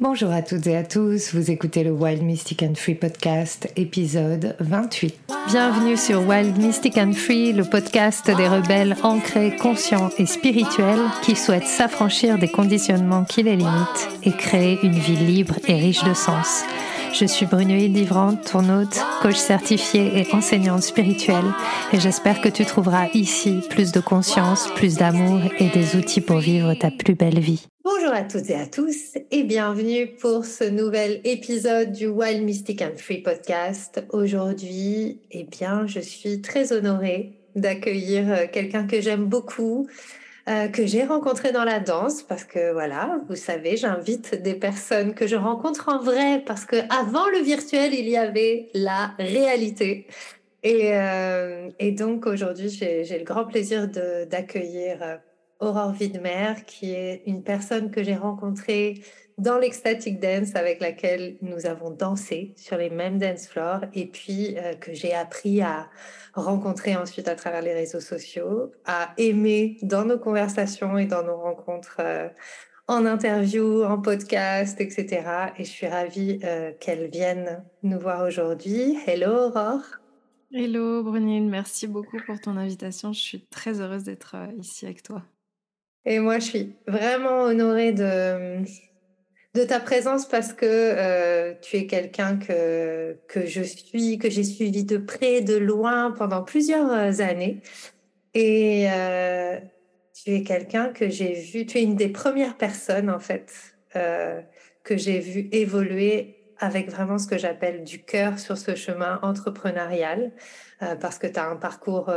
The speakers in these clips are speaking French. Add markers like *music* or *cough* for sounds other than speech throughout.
Bonjour à toutes et à tous, vous écoutez le Wild Mystic and Free podcast, épisode 28. Bienvenue sur Wild Mystic and Free, le podcast des rebelles ancrés, conscients et spirituels qui souhaitent s'affranchir des conditionnements qui les limitent et créer une vie libre et riche de sens. Je suis Brunoïde Livrante, ton coach certifié et enseignante spirituelle, et j'espère que tu trouveras ici plus de conscience, plus d'amour et des outils pour vivre ta plus belle vie. Bonjour à toutes et à tous et bienvenue pour ce nouvel épisode du Wild Mystic and Free podcast. Aujourd'hui, eh bien, je suis très honorée d'accueillir euh, quelqu'un que j'aime beaucoup, euh, que j'ai rencontré dans la danse parce que voilà, vous savez, j'invite des personnes que je rencontre en vrai parce que avant le virtuel, il y avait la réalité. Et, euh, et donc aujourd'hui, j'ai le grand plaisir d'accueillir Aurore Widmer, qui est une personne que j'ai rencontrée dans l'Ecstatic Dance avec laquelle nous avons dansé sur les mêmes dance floors et puis euh, que j'ai appris à rencontrer ensuite à travers les réseaux sociaux, à aimer dans nos conversations et dans nos rencontres euh, en interview, en podcast, etc. Et je suis ravie euh, qu'elle vienne nous voir aujourd'hui. Hello Aurore. Hello Brunine, merci beaucoup pour ton invitation. Je suis très heureuse d'être ici avec toi. Et moi, je suis vraiment honorée de, de ta présence parce que euh, tu es quelqu'un que, que je suis, que j'ai suivi de près, de loin pendant plusieurs euh, années. Et euh, tu es quelqu'un que j'ai vu, tu es une des premières personnes en fait que j'ai vu évoluer avec vraiment ce que j'appelle du cœur sur ce chemin entrepreneurial parce que tu as un parcours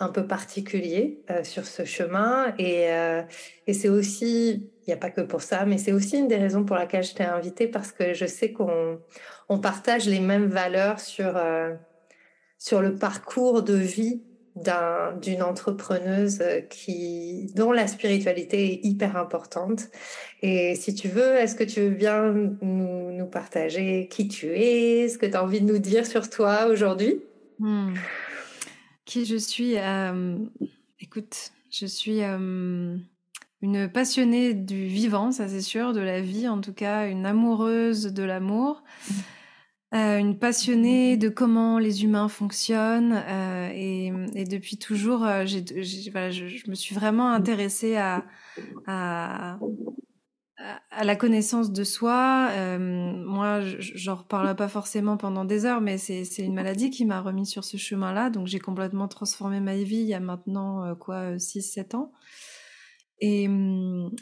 un peu particulier euh, sur ce chemin. Et, euh, c'est aussi, il n'y a pas que pour ça, mais c'est aussi une des raisons pour laquelle je t'ai invité parce que je sais qu'on on partage les mêmes valeurs sur, euh, sur le parcours de vie d'une entrepreneuse qui, dont la spiritualité est hyper importante. Et si tu veux, est-ce que tu veux bien nous, nous partager qui tu es, ce que tu as envie de nous dire sur toi aujourd'hui? Hmm. Qui je suis euh, Écoute, je suis euh, une passionnée du vivant, ça c'est sûr, de la vie en tout cas, une amoureuse de l'amour, euh, une passionnée de comment les humains fonctionnent. Et, depuis toujours, je, me suis vraiment intéressée à à la connaissance de soi. Euh, moi, j'en reparle pas forcément pendant des heures, mais c'est une maladie qui m'a remis sur ce chemin-là. Donc, j'ai complètement transformé ma vie il y a maintenant, euh, quoi, 6-7 ans. Et,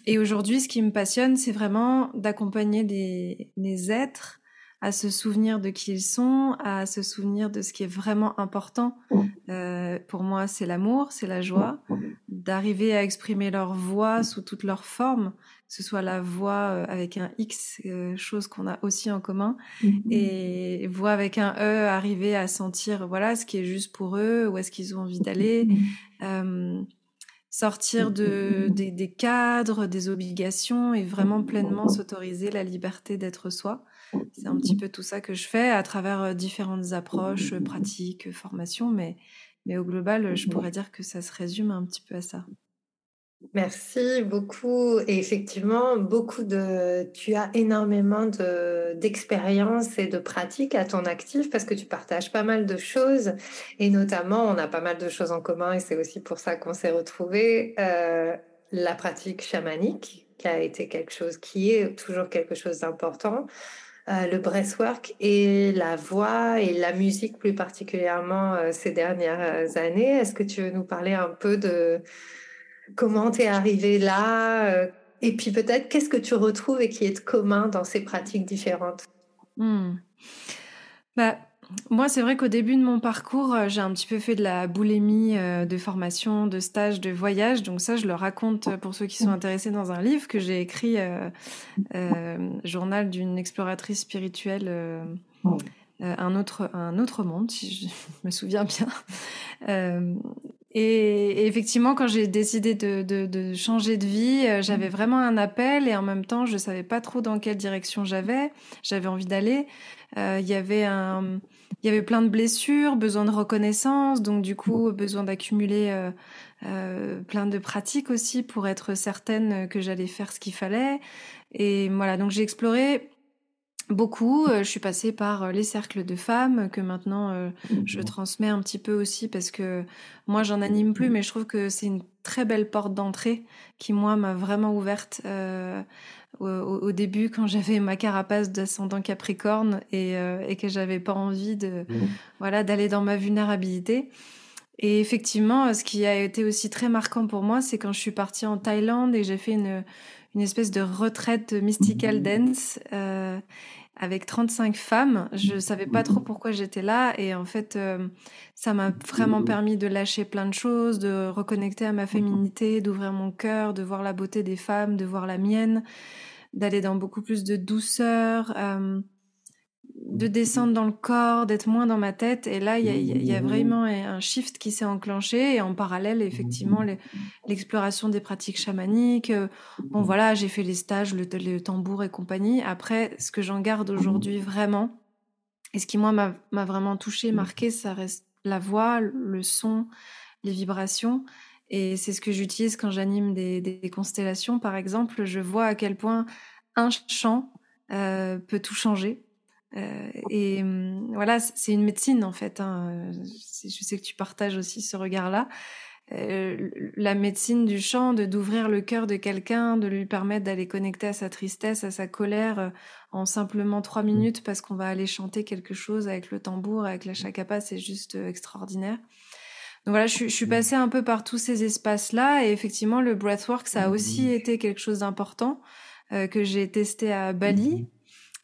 et aujourd'hui, ce qui me passionne, c'est vraiment d'accompagner des, des êtres à se souvenir de qui ils sont, à se souvenir de ce qui est vraiment important. Euh, pour moi, c'est l'amour, c'est la joie, d'arriver à exprimer leur voix sous toutes leurs formes, ce soit la voix euh, avec un X, euh, chose qu'on a aussi en commun, mm-hmm. et voix avec un E, arriver à sentir voilà ce qui est juste pour eux, où est-ce qu'ils ont envie d'aller. Mm-hmm. sortir de, des, des, cadres, des obligations et vraiment pleinement s'autoriser la liberté d'être soi. C'est un petit peu tout ça que je fais à travers euh, différentes approches, euh, pratiques, formations, mais, mais au global, je pourrais dire que ça se résume un petit peu à ça. Merci beaucoup. Et effectivement, beaucoup de, tu as énormément d'expérience et de pratiques à ton actif parce que tu partages pas mal de choses. Et notamment, on a pas mal de choses en commun et c'est aussi pour ça qu'on s'est retrouvés. Euh, la pratique chamanique, qui a été quelque chose, qui est toujours quelque chose d'important. Euh, le breathwork et la voix et la musique plus particulièrement euh, ces dernières années. Est-ce que tu veux nous parler un peu de comment tu es arrivé là et puis peut-être qu'est-ce que tu retrouves et qui est commun dans ces pratiques différentes? Hmm. bah, moi, c'est vrai qu'au début de mon parcours, euh, j'ai un petit peu fait de la boulimie euh, de formation, de stage, de voyage. Donc ça, je le raconte pour ceux qui sont intéressés dans un livre que j'ai écrit, euh, journal d'une exploratrice spirituelle, un autre un autre monde, si je *laughs* me souviens bien. Et, effectivement, quand j'ai décidé de, de, changer de vie, j'avais vraiment un appel et en même temps, je savais pas trop dans quelle direction j'avais. J'avais envie d'aller. Il y avait un il y avait plein de blessures, besoin de reconnaissance, donc du coup besoin d'accumuler euh, euh, plein de pratiques aussi pour être certaine que j'allais faire ce qu'il fallait. Et voilà, donc j'ai exploré beaucoup. Euh, je suis passée par euh, les cercles de femmes que maintenant euh, je transmets un petit peu aussi parce que moi j'en anime plus, mais je trouve que c'est une très belle porte d'entrée qui moi m'a vraiment ouverte au, début quand j'avais ma carapace d'ascendant Capricorne et, et que j'avais pas envie de voilà d'aller dans ma vulnérabilité. Et effectivement, ce qui a été aussi très marquant pour moi, c'est quand je suis partie en Thaïlande et j'ai fait une, une espèce de retraite mystical dance euh, avec 35 femmes. Je savais pas trop pourquoi j'étais là et en fait, euh, ça m'a vraiment permis de lâcher plein de choses, de reconnecter à ma féminité, d'ouvrir mon cœur, de voir la beauté des femmes, de voir la mienne, d'aller dans beaucoup plus de douceur. Euh, de descendre dans le corps, d'être moins dans ma tête. Et là, il y, a, vraiment un shift qui s'est enclenché. Et en parallèle, effectivement, l'exploration des pratiques chamaniques. Euh, bon, voilà, j'ai fait les stages, le, tambour et compagnie. Après, ce que j'en garde aujourd'hui vraiment, et ce qui, moi, m'a vraiment touché, marqué, ça reste la voix, le son, les vibrations. Et c'est ce que j'utilise quand j'anime des, constellations, par exemple. Je vois à quel point un chant euh, peut tout changer euh, et hum, voilà, c'est une médecine en fait. Hein. Je sais que tu partages aussi ce regard-là. Euh, la médecine du chant, de d'ouvrir le cœur de quelqu'un, de lui permettre d'aller connecter à sa tristesse, à sa colère, euh, en simplement trois mmh. minutes parce qu'on va aller chanter quelque chose avec le tambour, avec la chakapa, c'est juste extraordinaire. Donc voilà, je, je, suis mmh. passée un peu par tous ces espaces-là et effectivement le breathwork, ça a aussi mmh. été quelque chose d'important que j'ai testé à Bali.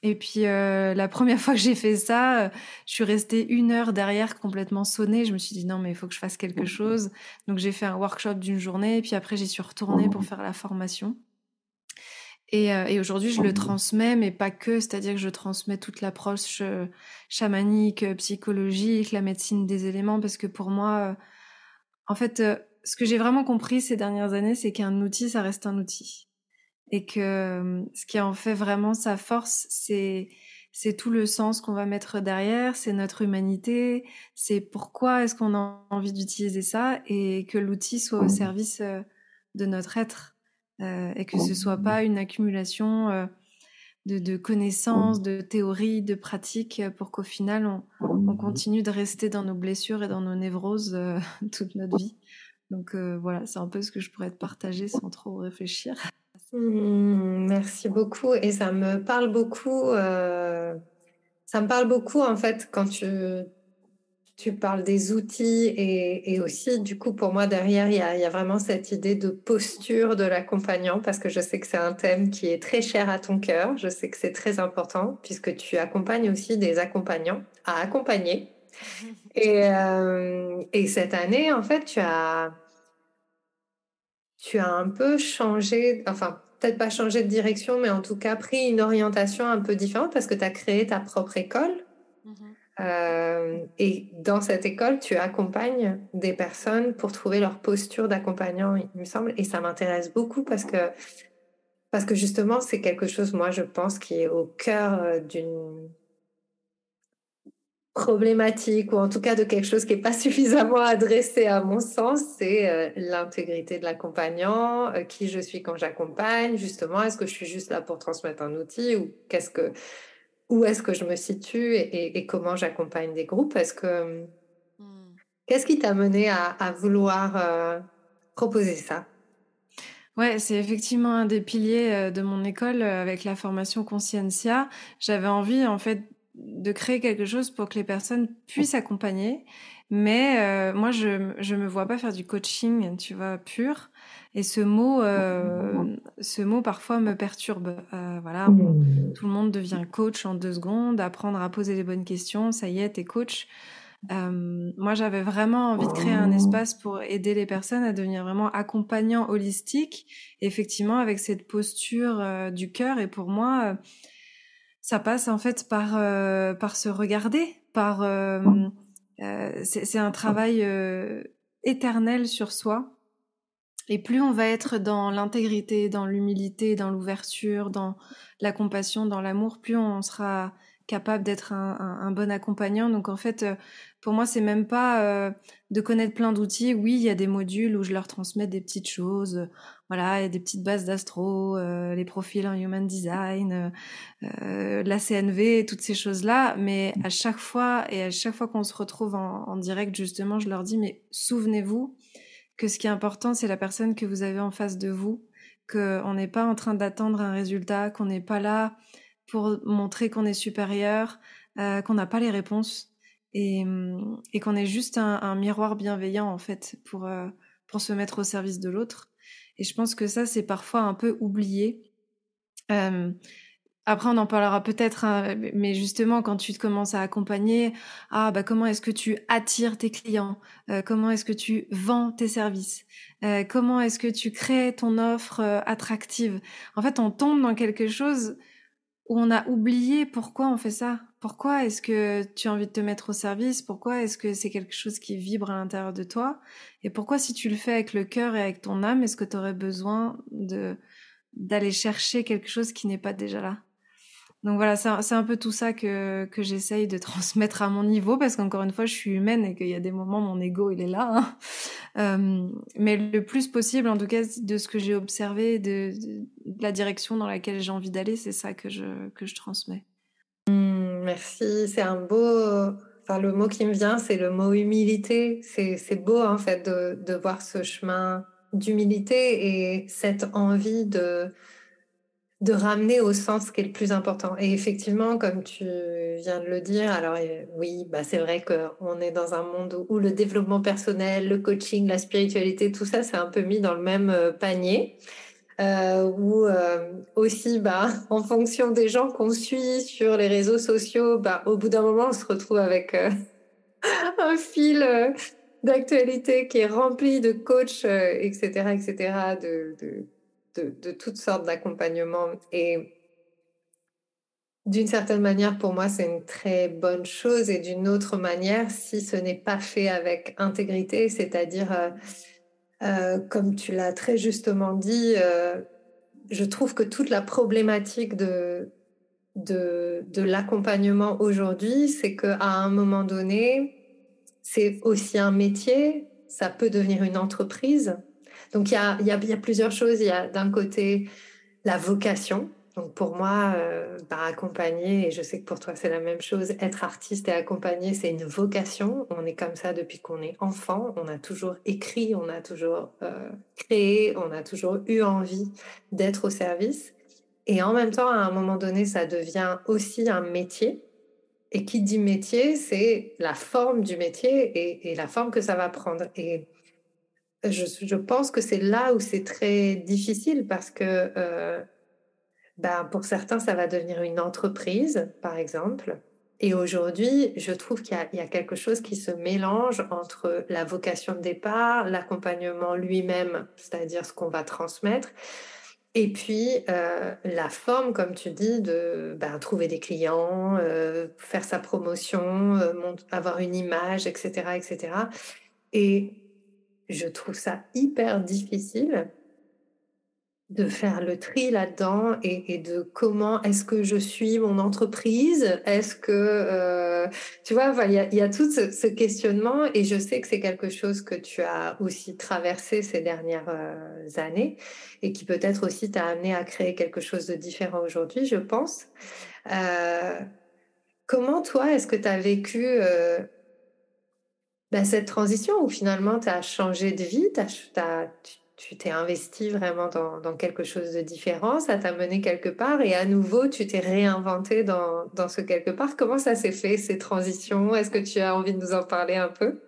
Et puis euh, la première fois que j'ai fait ça, euh, je suis restée une heure derrière complètement sonnée. Je me suis dit non mais il faut que je fasse quelque chose. Donc j'ai fait un workshop d'une journée et puis après j'y suis retournée pour faire la formation. Et, euh, et aujourd'hui je le transmets, mais pas que, c'est-à-dire que je transmets toute l'approche chamanique, psychologique, la médecine des éléments, parce que pour moi, en fait, ce que j'ai vraiment compris ces dernières années, c'est qu'un outil, ça reste un outil et que euh, ce qui en fait vraiment sa force, c'est tout le sens qu'on va mettre derrière, c'est notre humanité, c'est pourquoi est-ce qu'on a envie d'utiliser ça et que l'outil soit au service euh, de notre être euh, et que ce soit pas une accumulation de, connaissances, de théories, de pratiques pour qu'au final on, continue de rester dans nos blessures et dans nos névroses *laughs* toute notre vie. Donc voilà, c'est un peu ce que je pourrais te partager sans trop réfléchir. Mmh, merci beaucoup. Et ça me parle beaucoup. Euh, ça me parle beaucoup en fait quand tu, tu parles des outils et, et aussi du coup pour moi derrière il y, a, il y, a, vraiment cette idée de posture de l'accompagnant parce que je sais que c'est un thème qui est très cher à ton cœur. Je sais que c'est très important puisque tu accompagnes aussi des accompagnants à accompagner. Et, euh, et cette année en fait tu as tu as un peu changé, enfin peut-être pas changé de direction, mais en tout cas pris une orientation un peu différente parce que tu as créé ta propre école. Mhm. Euh, et dans cette école, tu accompagnes des personnes pour trouver leur posture d'accompagnant, il me semble. Et ça m'intéresse beaucoup parce que, parce que justement, c'est quelque chose, moi, je pense, qui est au cœur euh, d'une problématique ou en tout cas de quelque chose qui n'est pas *laughs* suffisamment adressé à mon sens, c'est euh, l'intégrité de l'accompagnant, euh, qui je suis quand j'accompagne, justement, est-ce que je suis juste là pour transmettre un outil ou qu'est-ce que où est-ce que je me situe et, comment j'accompagne des groupes? Est-ce que hmm. qu'est-ce qui t'a mené à, vouloir euh, proposer ça? Ouais, c'est effectivement un des piliers de mon école avec la formation Consciencia. J'avais envie en fait de créer quelque chose pour que les personnes puissent accompagner. Mais euh, moi, je je me vois pas faire du coaching, tu vois, pur. Et ce mot, euh, ce mot parfois me perturbe. Euh, voilà, tout le monde devient coach en deux secondes, apprendre à poser les bonnes questions, ça y est, t'es coach. moi, j'avais vraiment envie de créer un espace pour aider les personnes à devenir vraiment accompagnants holistiques, effectivement avec cette posture du cœur. Et pour moi, ça passe en fait par euh, par se regarder, par euh, euh, c'est un travail éternel sur soi. et plus on va être dans l'intégrité, dans l'humilité, dans l'ouverture, dans la compassion, dans l'amour, plus on sera capable d'être un, bon accompagnant. Donc en fait, euh, pour moi, c'est même pas euh, de connaître plein d'outils. Oui, il y a des modules où je leur transmets des petites choses. Voilà, il y a des petites bases d'astro, euh, les profils en human design, la CNV, toutes ces choses-là. Mais à chaque fois, et à chaque fois qu'on se retrouve en, en direct, justement, je leur dis, mais souvenez-vous que ce qui est important, c'est la personne que vous avez en face de vous, qu'on n'est pas en train d'attendre un résultat, qu'on n'est pas là pour montrer qu'on est supérieur, euh, qu'on n'a pas les réponses et, qu'on est juste un, miroir bienveillant en fait pour, euh, pour se mettre au service de l'autre. Et je pense que ça, c'est parfois un peu oublié. Euh, après, on en parlera peut-être, hein, mais justement, quand tu te commences à accompagner, ah bah comment est-ce que tu attires tes clients? Comment est-ce que tu vends tes services? Comment est-ce que tu crées ton offre attractive? En fait, on tombe dans quelque chose où on a oublié pourquoi on fait ça. Pourquoi est-ce que tu as envie de te mettre au service? Pourquoi est-ce que c'est quelque chose qui vibre à l'intérieur de toi? Et pourquoi, si tu le fais avec le cœur et avec ton âme, est-ce que tu aurais besoin d'aller chercher quelque chose qui n'est pas déjà là? Donc voilà, c'est un peu tout ça que, j'essaye de *laughs* transmettre à mon niveau, parce qu'encore une fois, je suis humaine et qu'il y a des moments, mon ego, il est là. Hein. Euh, mais le plus possible, en tout cas, de ce que j'ai observé, de, la direction dans laquelle j'ai envie d'aller, c'est ça que je, que je transmets. Mmh, merci, c'est un beau... Enfin, le mot qui me vient, c'est le mot humilité. C'est beau, en fait, de, de voir ce chemin d'humilité et cette envie de de ramener au sens qui est le plus important. Et effectivement, comme tu viens de le dire, alors oui, bah c'est vrai qu'on est dans un monde où le développement personnel, le coaching, la spiritualité, tout ça, c'est un peu mis dans le même euh, panier. Euh, où euh, aussi, bah, *laughs* en fonction des gens qu'on suit sur les réseaux sociaux, bah, au bout d'un moment, on se retrouve avec *laughs* un fil d'actualité qui est rempli de coachs, etc., etc., de, de de, toutes sortes d'accompagnements. Et d'une certaine manière, pour moi, c'est une très bonne chose. Et d'une autre manière, si ce n'est pas fait avec intégrité, c'est-à-dire, euh, euh, comme tu l'as très justement dit, euh, je trouve que toute la problématique de, de, de l'accompagnement aujourd'hui, c'est qu'à un moment donné, c'est aussi un métier, ça peut devenir une entreprise. Donc il y a, plusieurs choses. Il y a d'un côté la vocation. Donc pour moi, euh, bah, accompagner, et je sais que pour toi c'est la même chose, être artiste et accompagner, c'est une vocation. On est comme ça depuis qu'on est enfant. On a toujours écrit, on a toujours euh, créé, on a toujours eu envie d'être au service. Et en même temps, à un moment donné, ça devient aussi un métier. Et qui dit métier, c'est la forme du métier et, et, la forme que ça va prendre. Et je, pense que c'est là où c'est très difficile parce que euh, ben, pour certains, ça va devenir une entreprise, par exemple. Et aujourd'hui, je trouve qu'il y, a quelque chose qui se mélange entre la vocation de départ, l'accompagnement lui-même, c'est-à-dire ce qu'on va transmettre, et puis euh, la forme, comme tu dis, de ben, trouver des clients, euh, faire sa promotion, avoir une image, etc., etc. Et je trouve ça hyper difficile de faire le tri là-dedans et, de comment est-ce que je suis mon entreprise? Est-ce que, euh, tu vois, il y, a, tout ce, questionnement et je sais que c'est quelque chose que tu as aussi traversé ces dernières euh, années et qui peut-être aussi t'a amené à créer quelque chose de différent aujourd'hui, je pense. Euh, comment toi, est-ce que tu as vécu bah, cette transition où finalement tu as changé de vie, tu t'es investi vraiment dans, quelque chose de différent, ça t'a mené quelque part et à nouveau tu t'es réinventé dans, ce quelque part. Comment ça s'est fait ces transitions? Est-ce que tu as envie de nous en parler un peu?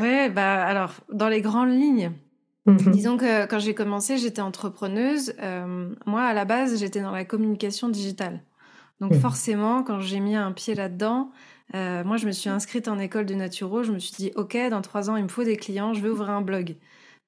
Ouais, bah alors dans les grandes lignes. Mhm. Disons que quand j'ai commencé, j'étais entrepreneuse. Euh, moi, à la base, j'étais dans la communication digitale. Donc mhm. forcément, quand j'ai mis un pied là-dedans, euh, moi, je me suis inscrite en école de naturo. Je me suis dit, OK, dans trois ans, il me faut des clients. Je vais ouvrir un blog.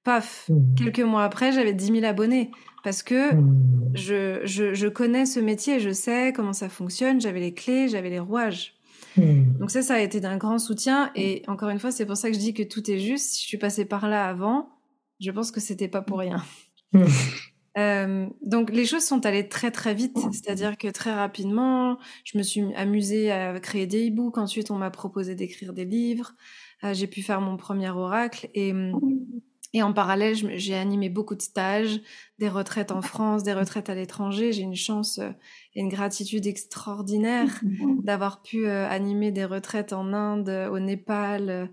Paf, mmh. quelques mois après, j'avais 10 000 abonnés parce que mmh. je, je, connais ce métier, je sais comment ça fonctionne, j'avais les clés, j'avais les rouages. Mmh. Donc ça, ça a été d'un grand soutien. Et encore une fois, c'est pour ça que je dis que tout est juste. Si je suis passée par là avant, je pense que c'était pas pour rien. Euh, donc les choses sont allées très très vite, c'est-à-dire que très rapidement, je me suis amusée à créer des e-books. Ensuite, on m'a proposé d'écrire des livres. Euh, j'ai pu faire mon premier oracle et et en parallèle, j'ai animé beaucoup de stages, des retraites en France, des retraites à l'étranger. J'ai une chance euh, et une gratitude extraordinaire *laughs* d'avoir pu animer des retraites en Inde, au Népal,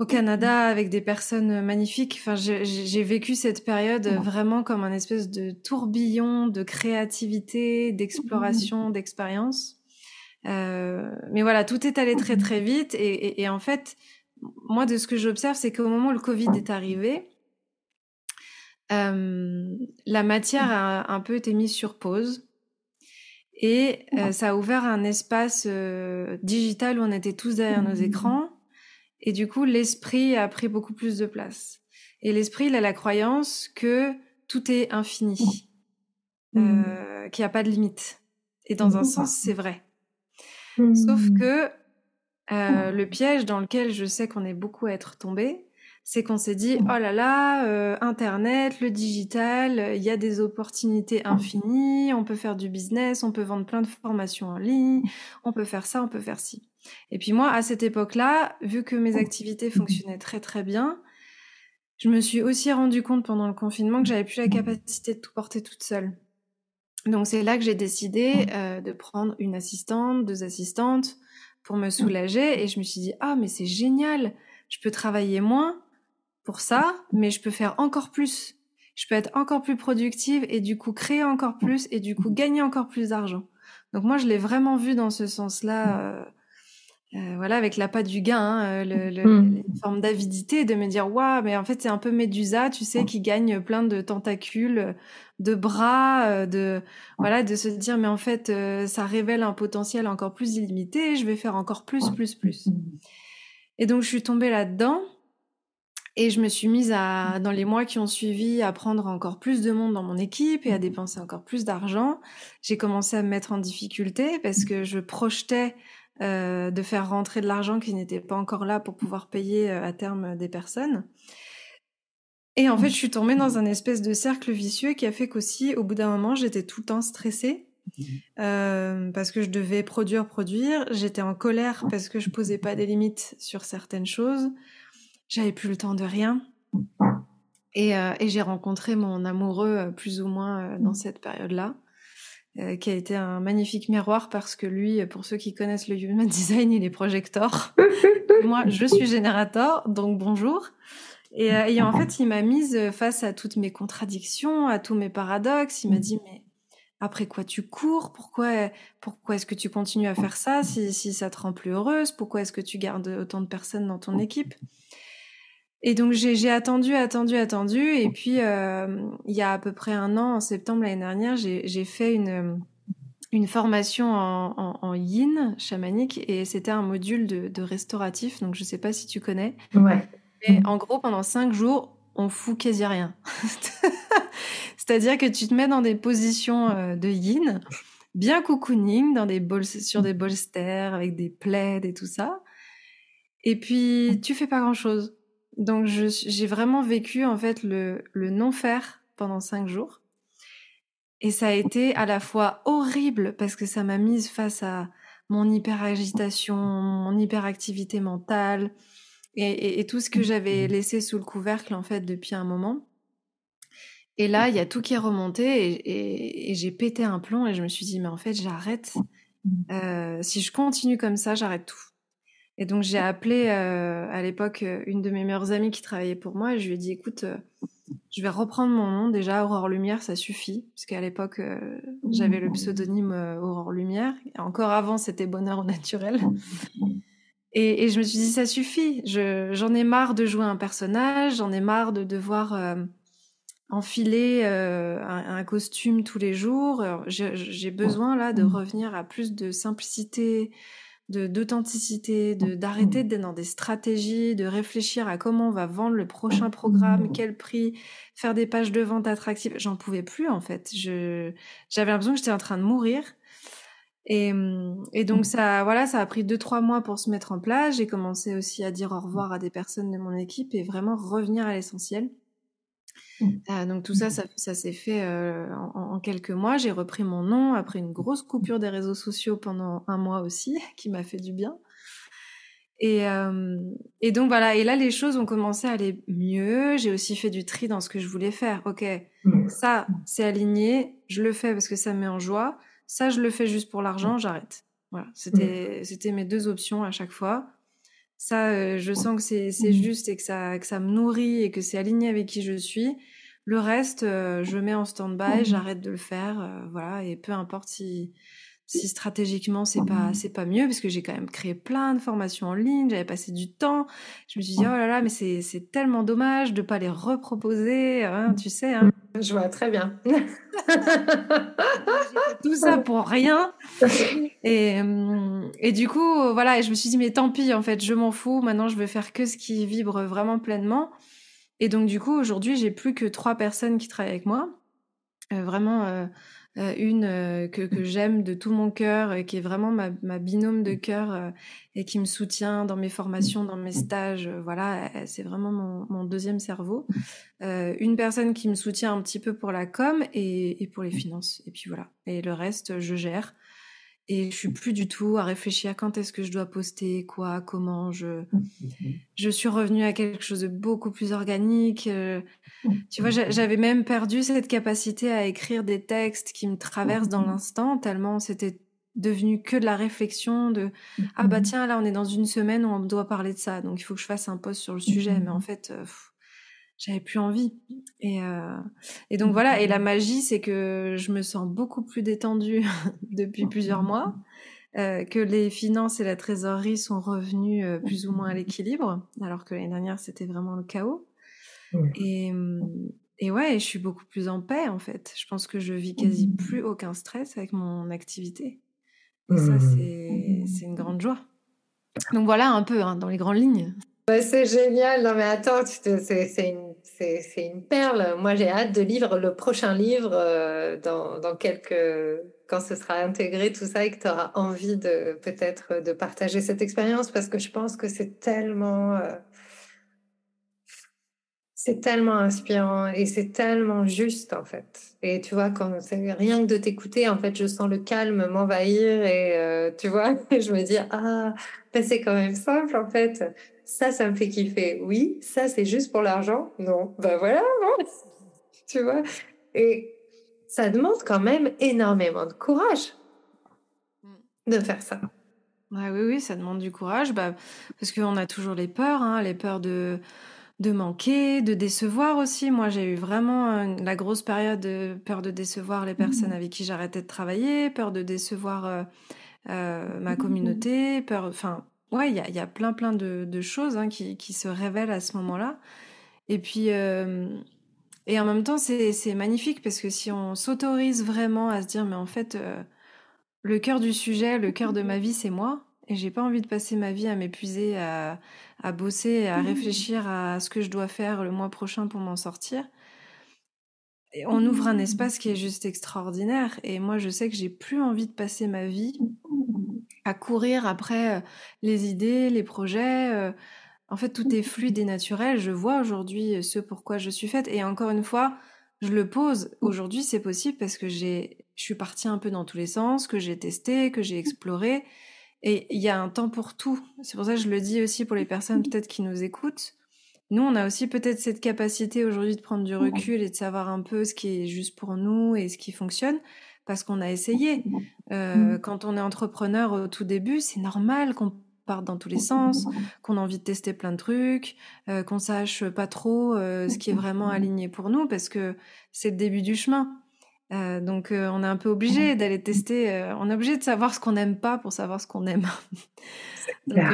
au Canada avec des personnes magnifiques. Enfin, j'ai vécu cette période vraiment comme un espèce de tourbillon de créativité, d'exploration, d'expérience. Euh, mais voilà, tout est allé très très vite. Et, et, en fait, moi de ce que j'observe, c'est qu'au moment où le Covid est arrivé, euh, la matière a un peu été mise sur pause. Et euh, ça a ouvert un espace euh, digital où on était tous derrière nos écrans et du coup, l'esprit a pris beaucoup plus de place. Et l'esprit, il a la croyance que tout est infini, mmh. euh, qu'il n'y a pas de limite. Et dans un mmh. sens, c'est vrai. Sauf mmh. que euh, le piège dans lequel je sais qu'on est beaucoup à être tombé, c'est qu'on s'est dit oh là là, euh, Internet, le digital, il y a des opportunités infinies, on peut faire du business, on peut vendre plein de formations en ligne, on peut faire ça, on peut faire ci. Et puis moi, à cette époque-là, vu que mes activités fonctionnaient très très bien, je me suis aussi rendu compte pendant le confinement que j'avais plus la capacité de tout porter toute seule. Donc c'est là que j'ai décidé euh, de prendre une assistante, deux assistantes pour me soulager et je me suis dit ah mais c'est génial, je peux travailler moins pour ça, mais je peux faire encore plus. Je peux être encore plus productive et du coup créer encore plus et du coup gagner encore plus d'argent. Donc moi je l'ai vraiment vu dans ce sens-là. Euh, euh, voilà, avec l'appât du gain, hein, le, le, mmh. forme d'avidité, de me dire waouh, mais en fait c'est un peu Médusa, tu sais, qui gagne plein de tentacules, de bras, euh, de voilà, de se dire mais en fait euh, ça révèle un potentiel encore plus illimité, je vais faire encore plus, plus, plus. Et donc je suis tombée là-dedans et je me suis mise à dans les mois qui ont suivi à prendre encore plus de monde dans mon équipe et à dépenser encore plus d'argent. J'ai commencé à me mettre en difficulté parce que je projetais euh, de faire rentrer de l'argent qui n'était pas encore là pour pouvoir payer euh, à terme des personnes. Et en fait, je suis tombée dans un espèce de cercle vicieux qui a fait qu'aussi, au bout d'un moment, j'étais tout le temps stressée euh, parce que je devais produire, produire. J'étais en colère parce que je posais pas des limites sur certaines choses. J'avais plus le temps de rien. Et, et j'ai rencontré mon amoureux plus ou moins dans cette période-là. Euh, qui a été un magnifique miroir parce que lui, pour ceux qui connaissent le human *laughs* design, il est projecteur. *laughs* Moi, je suis générateur, donc bonjour. Et, euh, en fait, il m'a mise face à toutes mes contradictions, à tous mes paradoxes. Il m'a dit, mais après quoi tu cours? Pourquoi, pourquoi est-ce que tu continues à faire ça si ça te rend plus heureuse? Pourquoi est-ce que tu gardes autant de personnes dans ton équipe? Et donc j'ai attendu, attendu, attendu. Et puis euh, il y a à peu près un an, en septembre l'année dernière, j'ai fait une, une formation en, en, en, yin chamanique et c'était un module de, de, restauratif. Donc je sais pas si tu connais. Ouais. Et en gros, pendant cinq jours, on fout quasi rien. *laughs* C'est-à-dire que tu te mets dans des positions euh, de yin, bien cocooning, dans des bols, sur des bolsters avec des plaids et tout ça. Et puis tu fais pas grand-chose. Donc j'ai vraiment vécu en fait le, le non-faire pendant cinq jours. Et ça a été à la fois horrible parce que ça m'a mise face à mon hyperagitation, mon hyperactivité mentale et, et, tout ce que j'avais laissé sous le couvercle en fait depuis un moment. Et là, il y a tout qui est remonté et, et j'ai pété un plomb et je me suis dit mais en fait j'arrête. Euh, si je continue comme ça, j'arrête tout. Et donc j'ai appelé euh, à l'époque euh, une de mes meilleures amies qui travaillait pour moi et je lui ai dit écoute, euh, je vais reprendre mon nom déjà Aurore Lumière, ça suffit parce qu'à l'époque j'avais le pseudonyme Aurore Lumière. Encore avant c'était Bonheur au naturel. Et, je me suis dit ça suffit. J'en ai marre de jouer un personnage, j'en ai marre de devoir enfiler un, costume tous les jours. J'ai besoin là de revenir à plus de simplicité d'authenticité, de d'arrêter d'être dans des stratégies, de réfléchir à comment on va vendre le prochain programme, quel prix, faire des pages de vente attractives. J'en pouvais plus en fait. Je j'avais l'impression que j'étais en train de mourir. Et, et donc ça, voilà, ça a pris deux trois mois pour se mettre en place. J'ai commencé aussi à dire au revoir à des personnes de mon équipe et vraiment revenir à l'essentiel. Euh, donc tout ça, ça, s'est fait euh, en, quelques mois. J'ai repris mon nom après une grosse coupure des réseaux sociaux pendant un mois aussi, *laughs* qui m'a fait du bien. Et, euh, et, donc voilà, et là les choses ont commencé à aller mieux. J'ai aussi fait du tri dans ce que je voulais faire. Ok, ça c'est aligné, je le fais parce que ça me met en joie. Ça je le fais juste pour l'argent, j'arrête. Voilà, c'était c'était mes deux options à chaque fois. Ça, euh, je sens que c'est juste et que ça que ça me nourrit et que c'est aligné avec qui je suis. Le reste, euh, je mets en stand-by, j'arrête de le faire, voilà, et peu importe si si stratégiquement c'est pas c'est pas mieux parce que j'ai quand même créé plein de formations en ligne, j'avais passé du temps. Je me suis dit oh là là mais c'est c'est tellement dommage de pas les reproposer, hein, tu sais. Hein. Je vois très bien. *laughs* tout ça pour rien. Et et du coup voilà, et je me suis dit mais tant pis en fait, je m'en fous. Maintenant je veux faire que ce qui vibre vraiment pleinement. Et donc du coup aujourd'hui j'ai plus que trois personnes qui travaillent avec moi. Euh, vraiment euh, euh, une euh, que, que j'aime de tout mon cœur, euh, qui est vraiment ma, ma binôme de cœur et qui me soutient dans mes formations, dans mes stages. voilà, c'est vraiment mon, mon, deuxième cerveau. une personne qui me soutient un petit peu pour la com et, et pour les finances. Et puis voilà. Et le reste, je gère et je suis plus du tout à réfléchir quand est-ce que je dois poster, quoi, comment. Je, je suis revenue à quelque chose de beaucoup plus organique. Euh, tu vois, j'avais même perdu cette capacité à écrire des textes qui me traversent dans l'instant, tellement c'était devenu que de la réflexion de ah bah tiens là on est dans une semaine où on doit parler de ça donc il faut que je fasse un post sur le sujet mais en fait euh, j'avais plus envie. Et, euh, et donc voilà, et la magie, c'est que je me sens beaucoup plus détendue *laughs* depuis plusieurs mois, euh, que les finances et la trésorerie sont revenus euh, plus ou moins à l'équilibre, alors que l'année dernière, c'était vraiment le chaos. Et, et ouais, je suis beaucoup plus en paix, en fait. Je pense que je vis quasi plus aucun stress avec mon activité. Et ça, c'est une grande joie. Donc voilà un peu, hein, dans les grandes lignes. c'est génial. Non, mais attends, c'est une c'est une perle. Moi, j'ai hâte de lire le prochain livre euh, dans, quelques quand ce sera intégré tout ça et que tu auras envie de peut-être de partager cette expérience parce que je pense que c'est tellement euh, c'est tellement inspirant et c'est tellement juste en fait. Et tu vois, quand rien que de t'écouter, en fait, je sens le calme m'envahir et euh, tu vois, *laughs* je me dis ah, ben, c'est quand même simple en fait ça, ça me fait kiffer. Oui, ça, c'est juste pour l'argent? Non, ben voilà, non. *laughs* tu vois? Et ça demande quand même énormément de courage mm. de faire ça. oui, oui, ça demande du courage, bah, parce qu'on a toujours les peurs, hein, les peurs de, de manquer, de décevoir aussi. Moi, j'ai eu vraiment la grosse période de peur de décevoir les personnes mm. avec qui j'arrêtais de travailler, peur de décevoir euh, euh, ma communauté, peur, enfin, ouais, il y a, y a, plein, plein de, de choses hein, qui, qui, se révèlent à ce moment-là. Et puis, euh, et en même temps, c'est magnifique parce que si on s'autorise vraiment à se dire, mais en fait, euh, le cœur du sujet, le cœur de ma vie, c'est moi. Et j'ai pas envie de passer ma vie à m'épuiser, à, à bosser, à réfléchir à ce que je dois faire le mois prochain pour m'en sortir. On ouvre un espace qui est juste extraordinaire. Et moi, je sais que j'ai plus envie de passer ma vie à courir après euh, les idées, les projets. Euh. En fait, tout est fluide et naturel. Je vois aujourd'hui euh, ce pourquoi je suis faite. Et encore une fois, je le pose. Aujourd'hui, c'est possible parce que j'ai, je suis partie un peu dans tous les sens, que j'ai testé, que j'ai exploré. Et il y a un temps pour tout. C'est pour ça que je le dis aussi pour les personnes peut-être qui nous écoutent. Nous, on a aussi peut-être cette capacité aujourd'hui de prendre du recul et de savoir un peu ce qui est juste pour nous et ce qui fonctionne parce qu'on a essayé. Euh, quand on est entrepreneur au tout début, c'est normal qu'on parte dans tous les sens, qu'on a envie de tester plein de trucs, euh, qu'on sache pas trop euh, ce qui est vraiment aligné pour nous, parce que c'est le début du chemin. Euh, donc on est un peu obligé d'aller tester, on est obligé de savoir ce qu'on n'aime pas pour savoir ce qu'on aime. donc,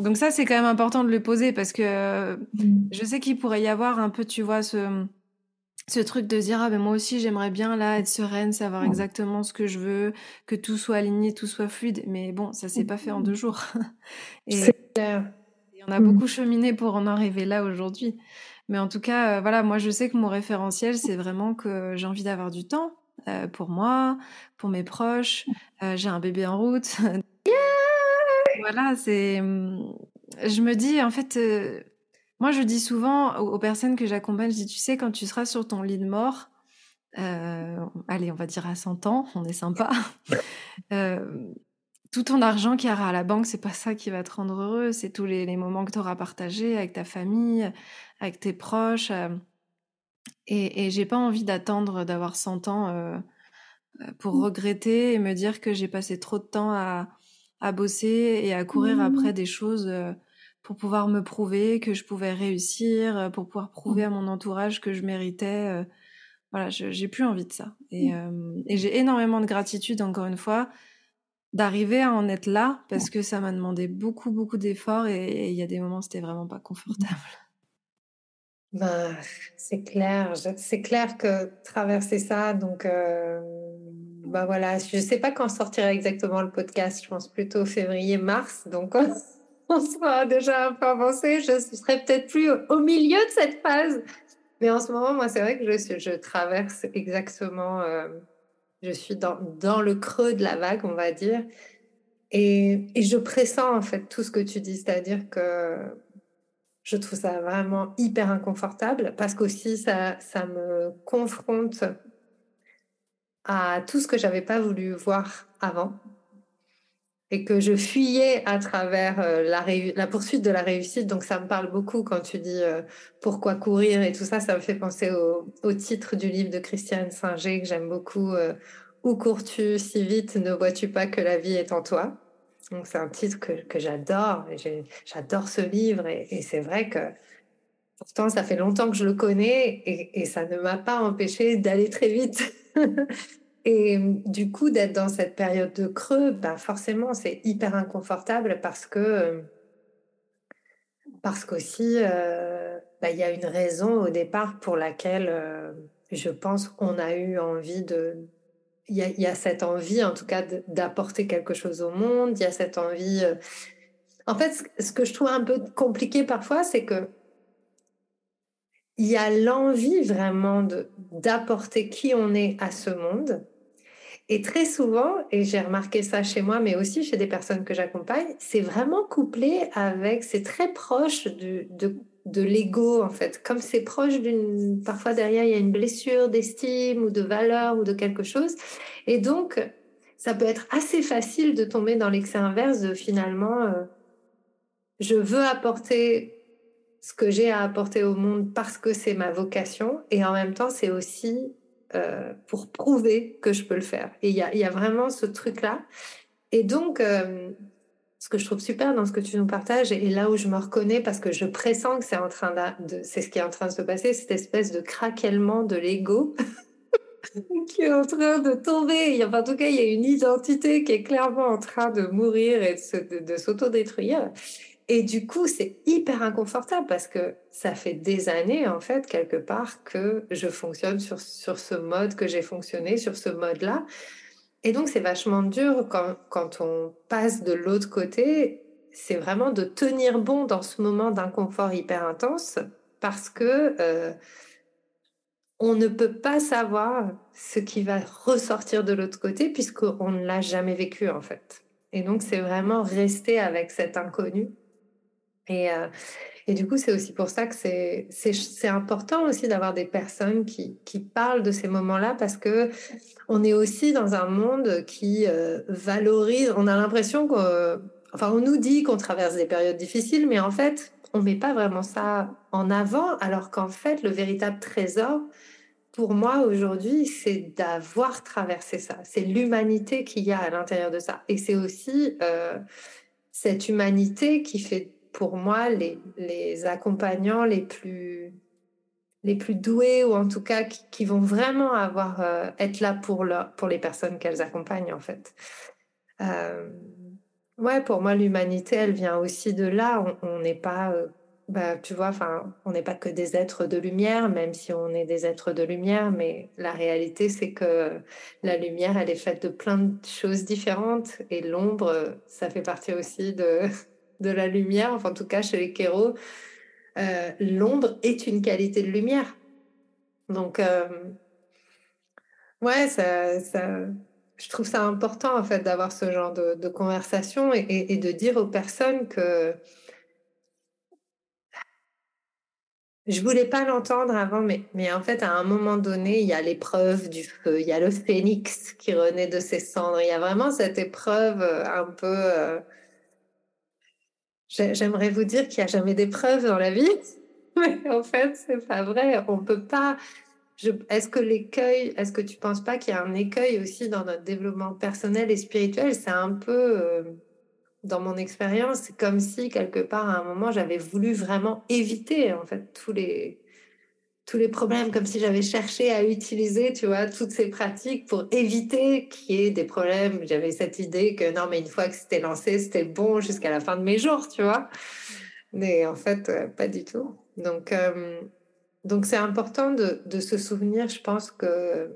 donc, ça c'est quand même important de le poser parce que mmh. je sais qu'il pourrait y avoir un peu, tu vois, ce ce truc de dire ah ben moi aussi j'aimerais bien là être sereine, savoir exactement ce que je veux, que tout soit aligné, tout soit fluide, mais bon ça s'est pas fait en deux jours. *laughs* et, on a beaucoup cheminé pour en arriver là aujourd'hui. Mais en tout cas, euh, voilà, moi je sais que mon référentiel c'est vraiment que j'ai envie d'avoir du temps euh, pour moi, pour mes proches. Euh, j'ai un bébé en route. *laughs* voilà, c'est. Je me dis en fait moi, je dis souvent aux, personnes que j'accompagne, je dis, tu sais, quand tu seras sur ton lit de mort, allez, on va dire à 100 ans, on est sympa. *laughs* Euh, tout ton argent qui ira à la banque, c'est pas ça qui va te rendre heureux, c'est tous les, moments que tu auras partagés avec ta famille, avec tes proches. Euh, et, et j'ai pas envie d'attendre d'avoir 100 ans pour mmh. regretter et me dire que j'ai passé trop de temps à, à bosser et à courir mmh. après des choses pour pouvoir me prouver que je pouvais réussir, euh, pour pouvoir prouver à mon entourage que je méritais. Euh, voilà, j'ai plus envie de ça. Et, mmh. euh, et j'ai énormément de gratitude, encore une fois, d'arriver à en être là, parce que ça m'a demandé beaucoup, beaucoup d'efforts et il y a des moments, c'était vraiment pas confortable. *laughs* Ben, c'est clair, c'est clair que traverser ça, donc, bah voilà, je sais pas quand sortira exactement le podcast, je pense plutôt février-mars, donc *laughs* on sera déjà un peu avancé. Je serai peut-être plus au milieu de cette phase. Mais en ce moment, moi, c'est vrai que je, je traverse exactement, euh, je suis dans, dans le creux de la vague, on va dire. Et, et je pressens en fait tout ce que tu dis, c'est-à-dire que je trouve ça vraiment hyper inconfortable parce qu'aussi ça, ça me confronte à tout ce que j'avais pas voulu voir avant et que je fuyais à travers euh, la, poursuite de la réussite. Donc ça me parle beaucoup quand tu dis euh, pourquoi courir et tout ça. Ça me fait penser au, titre du livre de Christiane Singer que j'aime beaucoup. Euh, Où cours-tu si vite Ne vois-tu pas que la vie est en toi? Donc c'est un titre que, j'adore. J'adore ce livre et, et c'est vrai que pourtant ça fait longtemps que je le connais et, et ça ne m'a pas empêché d'aller très vite. *laughs* Et du coup, d'être dans cette période de creux, bah forcément, c'est hyper inconfortable parce que parce qu'aussi, euh, bah, il y a une raison au départ pour laquelle euh, je pense qu'on a eu envie de... Il y, a, y a cette envie, en tout cas, d'apporter quelque chose au monde. Il y a cette envie... Euh, en fait, ce que je trouve un peu compliqué parfois, c'est que il y a l'envie vraiment d'apporter qui on est à ce monde, et très souvent, et j'ai remarqué ça chez moi, mais aussi chez des personnes que j'accompagne, c'est vraiment couplé avec, c'est très proche de, de, l'ego en fait. Comme c'est proche d'une, parfois derrière il y a une blessure d'estime ou de valeur ou de quelque chose. Et donc, ça peut être assez facile de tomber dans l'excès inverse de finalement, euh, je veux apporter ce que j'ai à apporter au monde parce que c'est ma vocation. Et en même temps, c'est aussi euh, pour prouver que je peux le faire. Et il y a, vraiment ce truc-là. Et donc, euh, ce que je trouve super dans ce que tu nous partages, et là où je me reconnais, parce que je pressens que c'est en train de, c'est ce qui est en train de se passer, cette espèce de craquellement de l'ego. *laughs* qui est en train de tomber. Enfin, en tout cas, il y a une identité qui est clairement en train de mourir et de s'autodétruire. Et du coup, c'est hyper inconfortable parce que ça fait des années, en fait, quelque part, que je fonctionne sur, sur ce mode, que j'ai fonctionné sur ce mode-là. Et donc, c'est vachement dur quand, quand on passe de l'autre côté. C'est vraiment de tenir bon dans ce moment d'inconfort hyper intense parce que euh, on ne peut pas savoir ce qui va ressortir de l'autre côté puisqu'on ne l'a jamais vécu, en fait. Et donc, c'est vraiment rester avec cet inconnu et, euh, et du coup, c'est aussi pour ça que c'est important aussi d'avoir des personnes qui, qui, parlent de ces moments-là parce que on est aussi dans un monde qui euh, valorise. On a l'impression qu'on, enfin, on nous dit qu'on traverse des périodes difficiles, mais en fait, on met pas vraiment ça en avant, alors qu'en fait, le véritable trésor, pour moi aujourd'hui, c'est d'avoir traversé ça. C'est l'humanité qu'il y a à l'intérieur de ça, et c'est aussi euh, cette humanité qui fait pour moi les, accompagnants les plus les plus doués ou en tout cas qui, vont vraiment avoir euh, être là pour les personnes qu'elles accompagnent en fait. Euh, ouais, pour moi l'humanité elle vient aussi de là. On n'est pas, euh, bah, tu vois, enfin on n'est pas que des êtres de lumière, même si on est des êtres de lumière, mais la réalité c'est que la lumière elle est faite de plein de choses différentes et l'ombre ça fait partie aussi de de la lumière, enfin en tout cas chez les kéros, euh, l'ombre est une qualité de lumière. Donc, euh, ouais, ça, je trouve ça important en fait d'avoir ce genre de, conversation et, de dire aux personnes que Je voulais pas l'entendre avant, mais, mais en fait, à un moment donné, il y a l'épreuve du feu, il y a le phénix qui renaît de ses cendres, il y a vraiment cette épreuve euh, un peu... Euh, j'aimerais vous dire qu'il n'y a jamais d'épreuve dans la vie, *laughs* mais en fait, c'est pas vrai. On peut pas... Est-ce que l'écueil, est-ce que tu penses pas qu'il y a un écueil aussi dans notre développement personnel et spirituel? C'est un peu... Euh, dans mon expérience, comme si quelque part à un moment j'avais voulu vraiment éviter en fait tous les tous les problèmes, comme si j'avais cherché à utiliser, tu vois, toutes ces pratiques pour éviter qu'il y ait des problèmes. J'avais cette idée que non, mais une fois que c'était lancé, c'était bon jusqu'à la fin de mes jours, tu vois. Mais en fait, euh, pas du tout. Donc, euh, donc c'est important de, de se souvenir, je pense que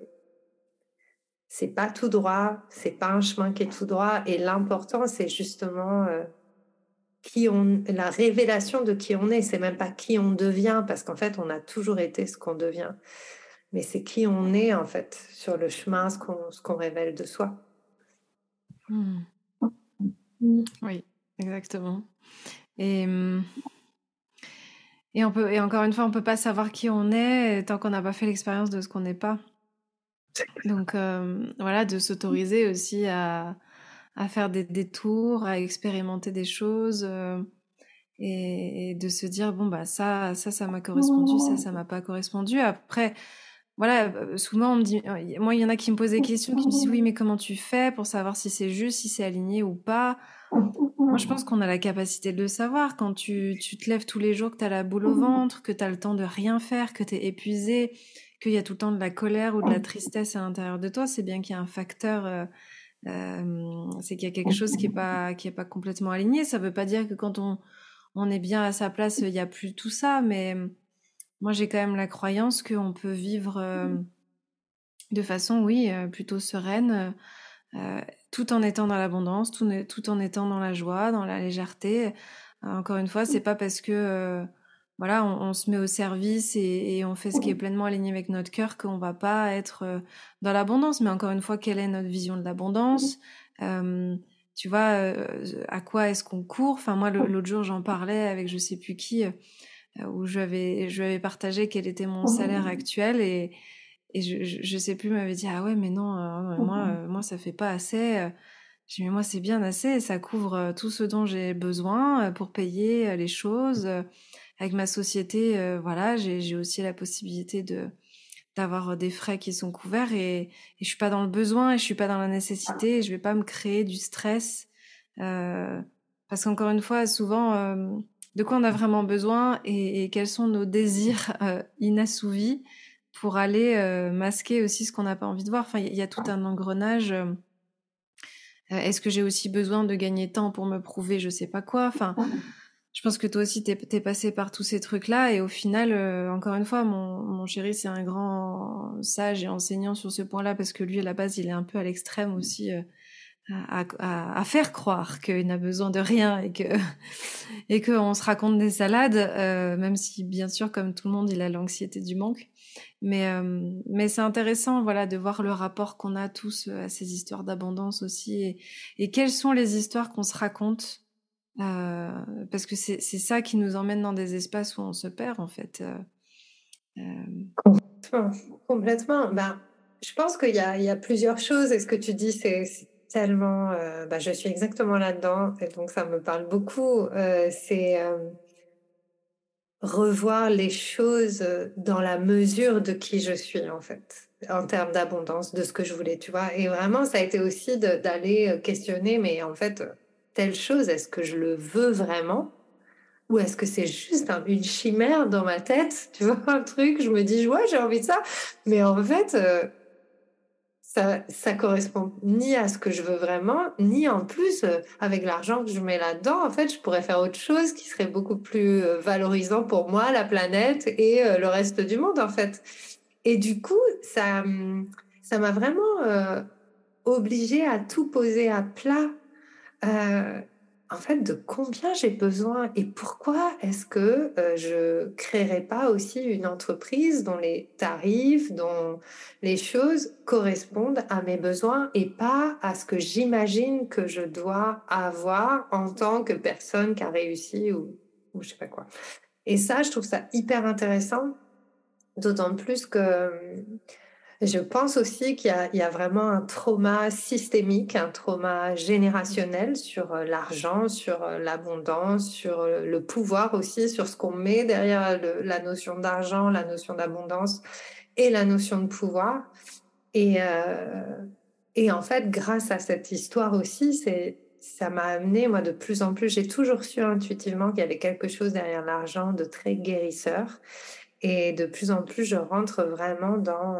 c'est pas tout droit, c'est pas un chemin qui est tout droit. Et l'important, c'est justement euh, qui on, la révélation de qui on est. C'est même pas qui on devient, parce qu'en fait, on a toujours été ce qu'on devient. Mais c'est qui on est, en fait, sur le chemin, ce qu'on, ce révèle de soi. Hmm. Oui, exactement. Et, et, on peut, et encore une fois, on peut pas savoir qui on est tant qu'on n'a pas fait l'expérience de ce qu'on n'est pas. Donc euh, voilà, de s'autoriser aussi à, à, faire des détours, à expérimenter des choses euh, et, de se dire bon bah ça, ça, ça m'a correspondu, ça, ça m'a pas correspondu. Après, voilà, euh, souvent on me dit, moi il y en a qui me posent des questions, qui me disent oui mais comment tu fais pour savoir si c'est juste, si c'est aligné ou pas? Moi je pense qu'on a la capacité de le savoir quand tu, tu te lèves tous les jours, que tu as la boule au ventre, que tu as le temps de rien faire, que tu es épuisé qu'il y a tout le temps de la colère ou de la tristesse à l'intérieur de toi, c'est bien qu'il y a un facteur, euh, euh, c'est qu'il y a quelque chose qui est pas qui est pas complètement aligné. Ça veut pas dire que quand on on est bien à sa place, il y a plus tout ça, mais moi j'ai quand même la croyance qu'on peut vivre euh, de façon, oui, plutôt sereine, tout en étant dans l'abondance, tout, tout en étant dans la joie, dans la légèreté. Encore une fois, c'est pas parce que voilà, on, se met au service et, on fait ce qui est pleinement aligné avec notre cœur qu'on va pas être euh, dans l'abondance. Mais encore une fois, quelle est notre vision de l'abondance? Euh, Tu vois, euh, à quoi est-ce qu'on court? Enfin, moi, l'autre jour, j'en parlais avec je sais plus qui, où je avais, je avais partagé quel était mon salaire actuel et, et je, je, sais plus, m'avait dit ah ouais, mais non, moi, moi, ça fait pas assez. J'ai dit mais moi, c'est bien assez, ça couvre tout ce dont j'ai besoin pour payer les choses avec ma société, euh, voilà, j'ai aussi la possibilité de d'avoir des frais qui sont couverts et, et je suis pas dans le besoin et je suis pas dans la nécessité et je vais pas me créer du stress euh, parce qu'encore une fois souvent euh, de quoi on a vraiment besoin et, et quels sont nos désirs euh, inassouvis pour aller euh, masquer aussi ce qu'on n'a pas envie de voir. Enfin il y, a tout un engrenage est-ce que j'ai aussi besoin de gagner temps pour me prouver je sais pas quoi? Enfin je pense que toi aussi, t'es es passé par tous ces trucs-là. Et au final, euh, encore une fois, mon, mon chéri, c'est un grand sage et enseignant sur ce point-là, parce que lui, à la base, il est un peu à l'extrême aussi, euh, à, à, à, faire croire qu'il n'a besoin de rien et que *laughs* et qu'on se raconte des salades, euh, même si, bien sûr, comme tout le monde, il a l'anxiété du manque. Mais, mais c'est intéressant voilà, de voir le rapport qu'on a tous à ces histoires d'abondance aussi. Et, et quelles sont les histoires qu'on se raconte euh, parce que c'est ça qui nous emmène dans des espaces où on se perd, en fait. Euh, euh. Complètement. Complètement. Ben, je pense qu'il y, y, a plusieurs choses. Et ce que tu dis, c'est tellement. Ben, je suis exactement là-dedans. Et donc, ça me parle beaucoup. c'est revoir les choses dans la mesure de qui je suis, en fait, en termes d'abondance, de ce que je voulais, tu vois. Et vraiment, ça a été aussi d'aller questionner, mais en fait telle chose, est-ce que je le veux vraiment ou est-ce que c'est juste une chimère dans ma tête Tu vois, un truc, je me dis, ouais, j'ai envie de ça. Mais en fait, euh, ça, ça correspond ni à ce que je veux vraiment, ni en plus, euh, avec l'argent que je mets là-dedans, en fait, je pourrais faire autre chose qui serait beaucoup plus euh, valorisant pour moi, la planète et le reste du monde, en fait. Et du coup, ça ça m'a vraiment obligée à tout poser à plat euh, en fait, de combien j'ai besoin et pourquoi est-ce que euh, je créerais pas aussi une entreprise dont les tarifs, dont les choses correspondent à mes besoins et pas à ce que j'imagine que je dois avoir en tant que personne qui a réussi ou, ou je sais pas quoi. Et ça, je trouve ça hyper intéressant, d'autant plus que je pense aussi qu'il y, a vraiment un trauma systémique, un trauma générationnel sur euh, l'argent, sur euh, l'abondance, sur euh, le pouvoir aussi, sur ce qu'on met derrière la notion d'argent, la notion d'abondance et la notion de pouvoir. Et, et en fait, grâce à cette histoire aussi, ça m'a amené, moi, de plus en plus, j'ai toujours su intuitivement qu'il y avait quelque chose derrière l'argent de très guérisseur. Et de plus en plus, je rentre vraiment dans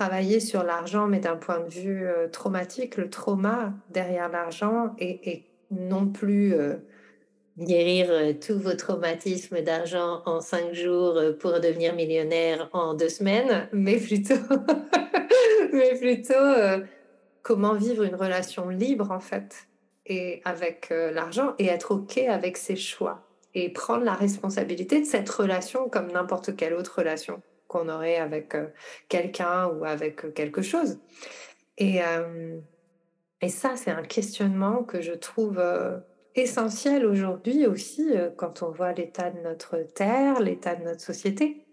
travailler sur l'argent, mais d'un point de vue euh, traumatique, le trauma derrière l'argent et, non plus euh, guérir euh, tous vos traumatismes d'argent en cinq jours pour devenir millionnaire en deux semaines, *laughs* mais plutôt, *laughs* mais plutôt comment vivre une relation libre en fait et avec l'argent et être ok avec ses choix et prendre la responsabilité de cette relation comme n'importe quelle autre relation qu'on aurait avec euh, quelqu'un ou avec euh, quelque chose. Et, euh, et ça, c'est un questionnement que je trouve essentiel aujourd'hui aussi quand on voit l'état de notre terre, l'état de notre société.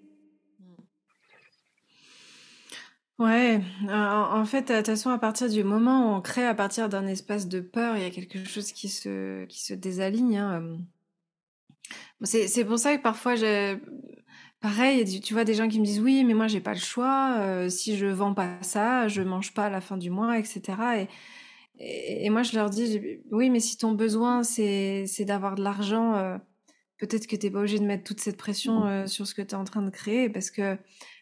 Ouais, en fait, de toute façon, à partir du moment où on crée à partir d'un espace de peur, il y a quelque chose qui se, qui se désaligne. Hein. C'est pour ça que parfois, j'ai Pareil, tu vois des gens qui me disent oui, mais moi j'ai pas le choix. Euh, si je vends pas ça, je mange pas à la fin du mois, etc. Et, et, moi je leur dis oui, mais si ton besoin c'est d'avoir de l'argent, euh, peut-être que t'es pas obligé de mettre toute cette pression mmh. euh, sur ce que tu es en train de créer, parce que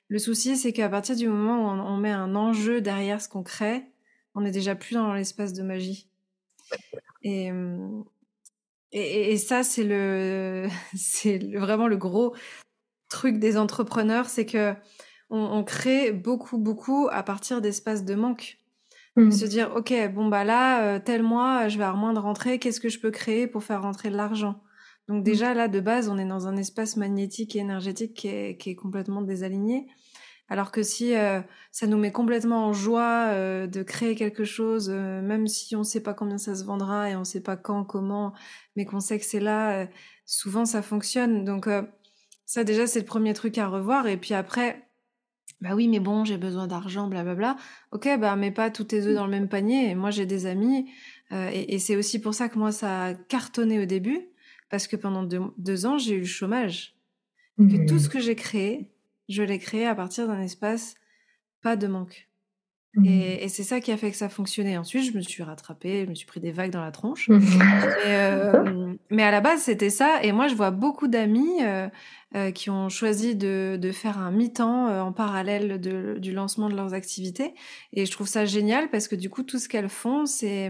le souci c'est qu'à partir du moment où on, met un enjeu derrière ce qu'on crée, on est déjà plus dans l'espace de magie. Et, et, et, ça, c'est le, *laughs* c'est vraiment le gros truc des entrepreneurs, c'est que on, crée beaucoup, beaucoup à partir d'espaces de manque. Mmh. Se dire, ok, bon bah là, euh, tel mois, je vais avoir moins de rentrée. Qu'est-ce que je peux créer pour faire rentrer de l'argent? Donc mmh. déjà là, de base, on est dans un espace magnétique et énergétique qui est, qui est complètement désaligné. Alors que si euh, ça nous met complètement en joie euh, de créer quelque chose, même si on ne sait pas combien ça se vendra et on ne sait pas quand, comment, mais qu'on sait que c'est là, souvent ça fonctionne. Donc ça, déjà, c'est le premier truc à revoir. Et puis après, bah oui, mais bon, j'ai besoin d'argent, blablabla. Ok, bah mets pas tous tes œufs dans le même panier. Et moi, j'ai des amis. Euh, et, c'est aussi pour ça que moi, ça a cartonné au début. Parce que pendant deux, ans, j'ai eu le chômage. Que tout ce mmh. que j'ai créé, je l'ai créé à partir d'un espace pas de manque. Mmh. Et, c'est ça qui a fait que ça fonctionnait. Ensuite, je me suis rattrapée, je me suis pris des vagues dans la tronche. Mmh. Euh, mais à la base, c'était ça. Et moi, je vois beaucoup d'amis euh, euh, qui ont choisi de, de faire un mi-temps en parallèle de, du lancement de leurs activités. Et je trouve ça génial parce que du coup, tout ce qu'elles font, c'est...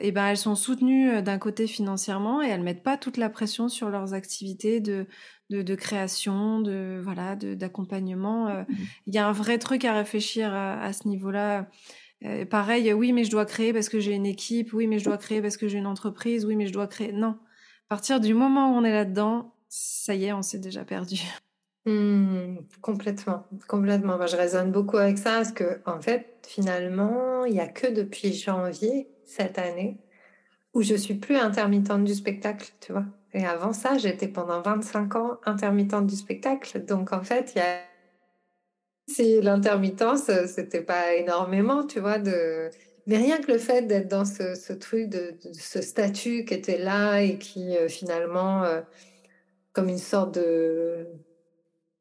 et ben, elles sont soutenues d'un côté financièrement et elles mettent pas toute la pression sur leurs activités de, de, création, de voilà, d'accompagnement. Euh, mmh il y a un vrai truc à réfléchir à, ce niveau-là. Euh, pareil, oui, mais je dois créer parce que j'ai une équipe. Oui, mais je dois créer parce que j'ai une entreprise. Oui, mais je dois créer. Non. À partir du moment où on est là-dedans, ça y est, on s'est déjà perdu. *laughs* Mmh, complètement, complètement. Moi, je raisonne beaucoup avec ça parce que, en fait, finalement, il n'y a que depuis janvier cette année où je suis plus intermittente du spectacle, tu vois. Et avant ça, j'étais pendant 25 ans intermittente du spectacle. Donc, en fait, il y a. L'intermittence, c'était pas énormément, tu vois. Mais rien que le fait d'être dans ce, truc, de, ce statut qui était là et qui euh, finalement, euh, comme une sorte de,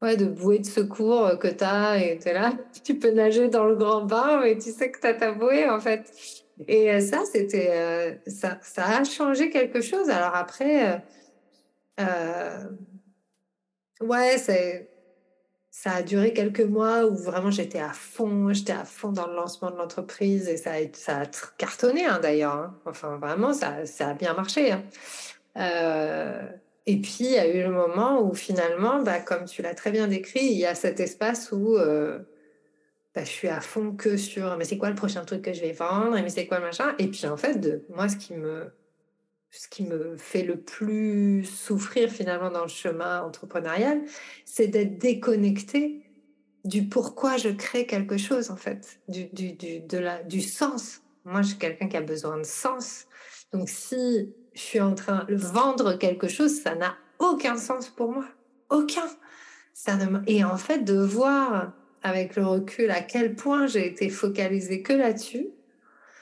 ouais, de bouée de secours que tu as et tu là, *laughs* tu peux nager dans le grand bain, mais tu sais que tu as ta bouée en fait. Et euh, ça, c'était, ça, ça a changé quelque chose. Alors après, euh, ouais, c'est, ça a duré quelques mois où vraiment j'étais à fond, j'étais à fond dans le lancement de l'entreprise et ça a, ça a cartonné hein, d'ailleurs. Hein. Enfin, vraiment, ça, ça, a bien marché. Hein. Euh, et puis, il y a eu le moment où finalement, bah, comme tu l'as très bien décrit, il y a cet espace où euh, bah, je suis à fond que sur mais c'est quoi le prochain truc que je vais vendre, mais c'est quoi le machin. Et puis, en fait, de, moi, ce qui me ce qui me fait le plus souffrir finalement dans le chemin entrepreneurial, c'est d'être déconnecté du pourquoi je crée quelque chose en fait, du, du, du, de la, du sens. Moi, je suis quelqu'un qui a besoin de sens. Donc, si je suis en train de vendre quelque chose, ça n'a aucun sens pour moi. Aucun. Ça ne et en fait, de voir avec le recul à quel point j'ai été focalisée que là-dessus,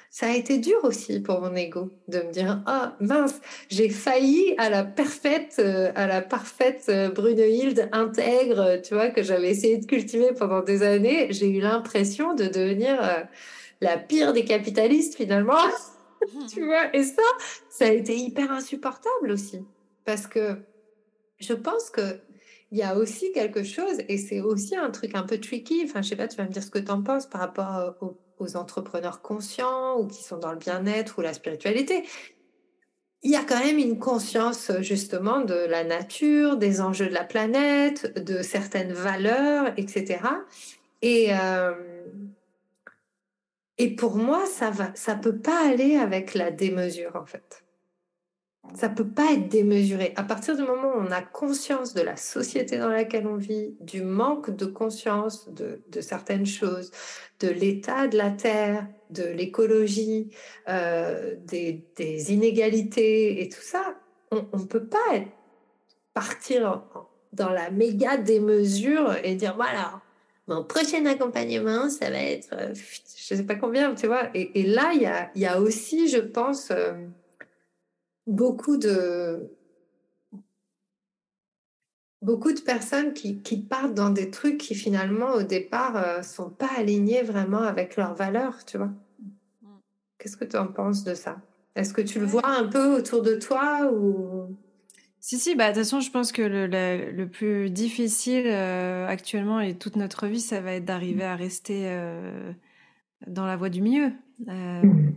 ça a été dur aussi pour mon ego de me dire ah mince j'ai failli à la parfaite euh, à la parfaite euh, Brunehilde intègre tu vois que j'avais essayé de cultiver pendant des années. J'ai eu l'impression de devenir euh, la pire des capitalistes finalement. *laughs* *laughs* Tu vois et ça ça a été hyper insupportable aussi. Parce que je pense que il y a aussi quelque chose, et c'est aussi un truc un peu tricky, enfin je sais pas, tu vas me dire ce que tu en penses par rapport au, aux entrepreneurs conscients ou qui sont dans le bien-être ou la spiritualité, il y a quand même une conscience justement de la nature, des enjeux de la planète, de certaines valeurs, etc. Et, euh, et pour moi, ça va, ça peut pas aller avec la démesure en fait. Ça peut pas être démesuré. À partir du moment où on a conscience de la société dans laquelle on vit, du manque de conscience de, certaines choses, de l'état de la Terre, de l'écologie, euh, des, inégalités et tout ça, on ne peut pas partir dans la méga démesure et dire voilà, mon prochain accompagnement, ça va être, euh, je ne sais pas combien, tu vois. Et, là, il y a, y a, aussi, je pense, euh, beaucoup de beaucoup de personnes qui, qui, partent dans des trucs qui finalement au départ euh, sont pas alignés vraiment avec leurs valeurs, tu vois. Mm. Qu'est-ce que tu en penses de ça? Est-ce que tu le vois un peu autour de toi ou? Si, si, bah, de toute façon, je pense que le, le, plus difficile euh, actuellement et toute notre vie, ça va être d'arriver à rester euh, dans la voie du milieu. Mm.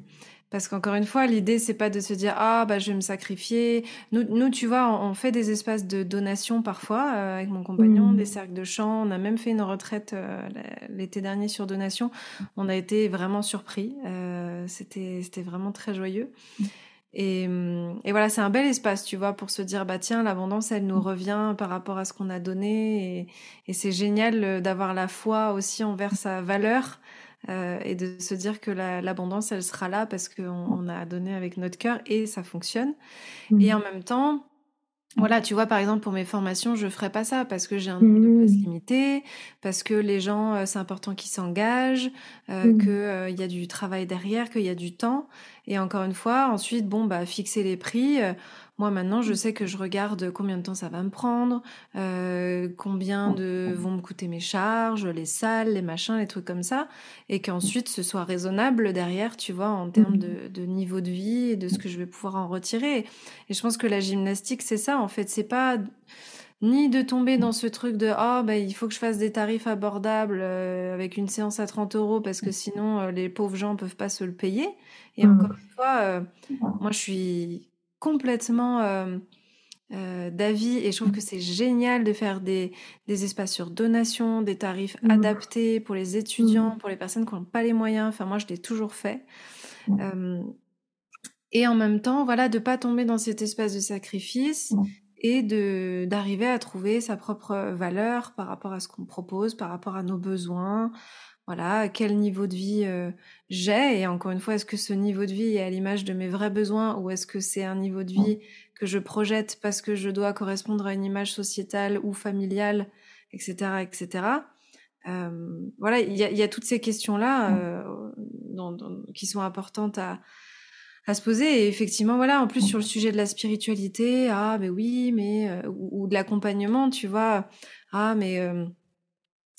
Parce qu'encore une fois, l'idée, c'est pas de se dire ah bah je vais me sacrifier. Nous, nous tu vois, on, fait des espaces de donation parfois euh, avec mon compagnon, des mmh. cercles de chant. On a même fait une retraite euh, l'été dernier sur donation. On a été vraiment surpris. Euh, c'était c'était vraiment très joyeux. Et, et voilà, c'est un bel espace, tu vois, pour se dire bah tiens, l'abondance, elle nous revient par rapport à ce qu'on a donné. Et, et c'est génial d'avoir la foi aussi envers sa valeur. Euh, et de se dire que l'abondance, elle sera là parce qu'on on a donné avec notre cœur et ça fonctionne. Et en mmh. même temps, voilà, tu vois, par exemple, pour mes formations, je ferai pas ça parce que j'ai un nombre de places mmh. limité, parce que les gens, euh, c'est important qu'ils s'engagent, euh, mmh. qu'il y a du travail derrière, qu'il y a du temps. Et encore une fois, ensuite, bon, bah, fixer les prix. Moi, maintenant, je sais que je regarde combien de temps ça va me prendre, euh, combien de vont me coûter mes charges, les salles, les machins, les trucs comme ça, et qu'ensuite ce soit raisonnable derrière, tu vois, en termes de, de, niveau de vie et de ce que je vais pouvoir en retirer. Et je pense que la gymnastique, c'est ça, en fait, c'est pas ni de tomber dans ce truc de oh bah il faut que je fasse des tarifs abordables euh, avec une séance à 30 euros parce que sinon euh, les pauvres gens peuvent pas se le payer et encore une fois moi je suis complètement euh, euh, d'avis et je trouve que c'est génial de faire des, des, espaces sur donation, des tarifs mmh. adaptés pour les étudiants, mmh. pour les personnes qui n'ont pas les moyens. Enfin, moi, je l'ai toujours fait. Mmh. Euh, et en même temps, voilà, de pas tomber dans cet espace de sacrifice et de d'arriver à trouver sa propre valeur par rapport à ce qu'on propose, par rapport à nos besoins, voilà, quel niveau de vie euh, j'ai et encore une fois, est-ce que ce niveau de vie est à l'image de mes vrais besoins ou est-ce que c'est un niveau de vie que je projette parce que je dois correspondre à une image sociétale ou familiale, etc., etc. Euh, voilà, il y a, y a, toutes ces questions-là euh, qui sont importantes à, à se poser. Et effectivement, voilà, en plus sur le sujet de la spiritualité, ah, mais oui, mais euh, ou, ou, de l'accompagnement, tu vois, ah, mais euh,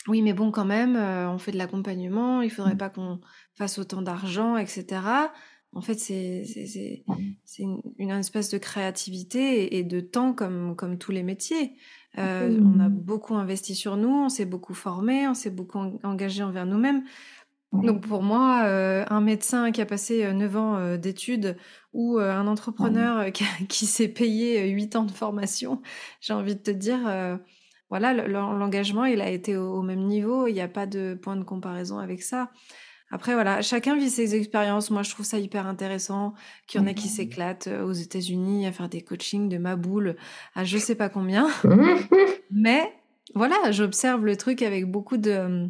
oui, mais bon, quand même, euh, on fait de l'accompagnement, il faudrait mmh. pas qu'on fasse autant d'argent, etc. En fait, c'est une, une, espèce de créativité et, de temps comme, comme tous les métiers. Euh, on a beaucoup investi sur nous, on s'est beaucoup formé, on s'est beaucoup engagé envers nous-mêmes. Donc pour moi, euh, un médecin qui a passé 9 ans d'études ou un entrepreneur *laughs* qui, qui s'est payé 8 ans de formation, j'ai envie de te dire voilà, l'engagement, il a été au, même niveau. Il n'y a pas de point de comparaison avec ça. Après, voilà, chacun vit ses expériences. Moi, je trouve ça hyper intéressant qu'il y en a qui mmh. s'éclatent euh, aux États-Unis à faire des coachings de ma boule à je sais pas combien. *laughs* Mais voilà, j'observe le truc avec beaucoup de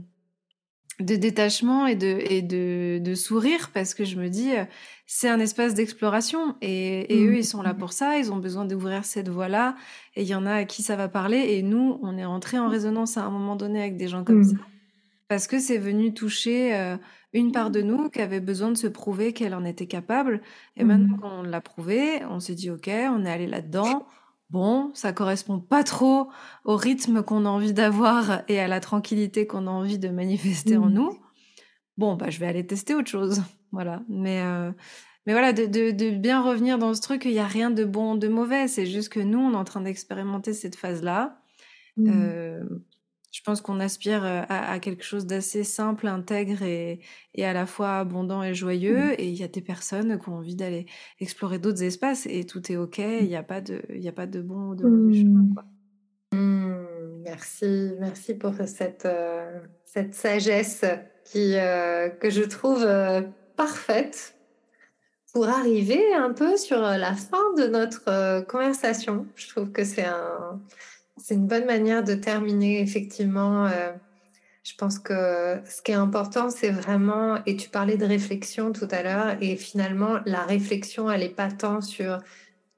de détachement et de, et de, de sourire parce que je me dis, euh, c'est un espace d'exploration et, et eux, ils sont là pour ça, ils ont besoin d'ouvrir cette voie-là et il y en a à qui ça va parler et nous, on est rentré en résonance à un moment donné avec des gens comme ça parce que c'est venu toucher euh, une part de nous qui avait besoin de se prouver qu'elle en était capable et maintenant qu'on l'a prouvé, on s'est dit, ok, on est allé là-dedans bon, ça correspond pas trop au rythme qu'on a envie d'avoir et à la tranquillité qu'on a envie de manifester en mmh. nous. Bon, bah, je vais aller tester autre chose. *laughs* Voilà. Mais, euh, mais voilà, de, de, de, bien revenir dans ce truc, il n'y a rien de bon, de mauvais. C'est juste que nous, on est en train d'expérimenter cette phase-là. Mmh. Euh, je pense qu'on aspire euh, à, quelque chose d'assez simple, intègre et, et, à la fois abondant et joyeux. Mmh. Et il y a des personnes qui ont envie d'aller explorer d'autres espaces et tout est OK. Il n'y a, pas de, a pas de bon ou de mauvais chemin. Mmh. Mmh. merci, merci pour cette, euh, cette sagesse qui, euh, que je trouve parfaite pour arriver un peu sur la fin de notre conversation. Je trouve que c'est un c'est une bonne manière de terminer, effectivement. Euh, je pense que ce qui est important, c'est vraiment, et tu parlais de réflexion tout à l'heure, et finalement, la réflexion, elle n'est pas tant sur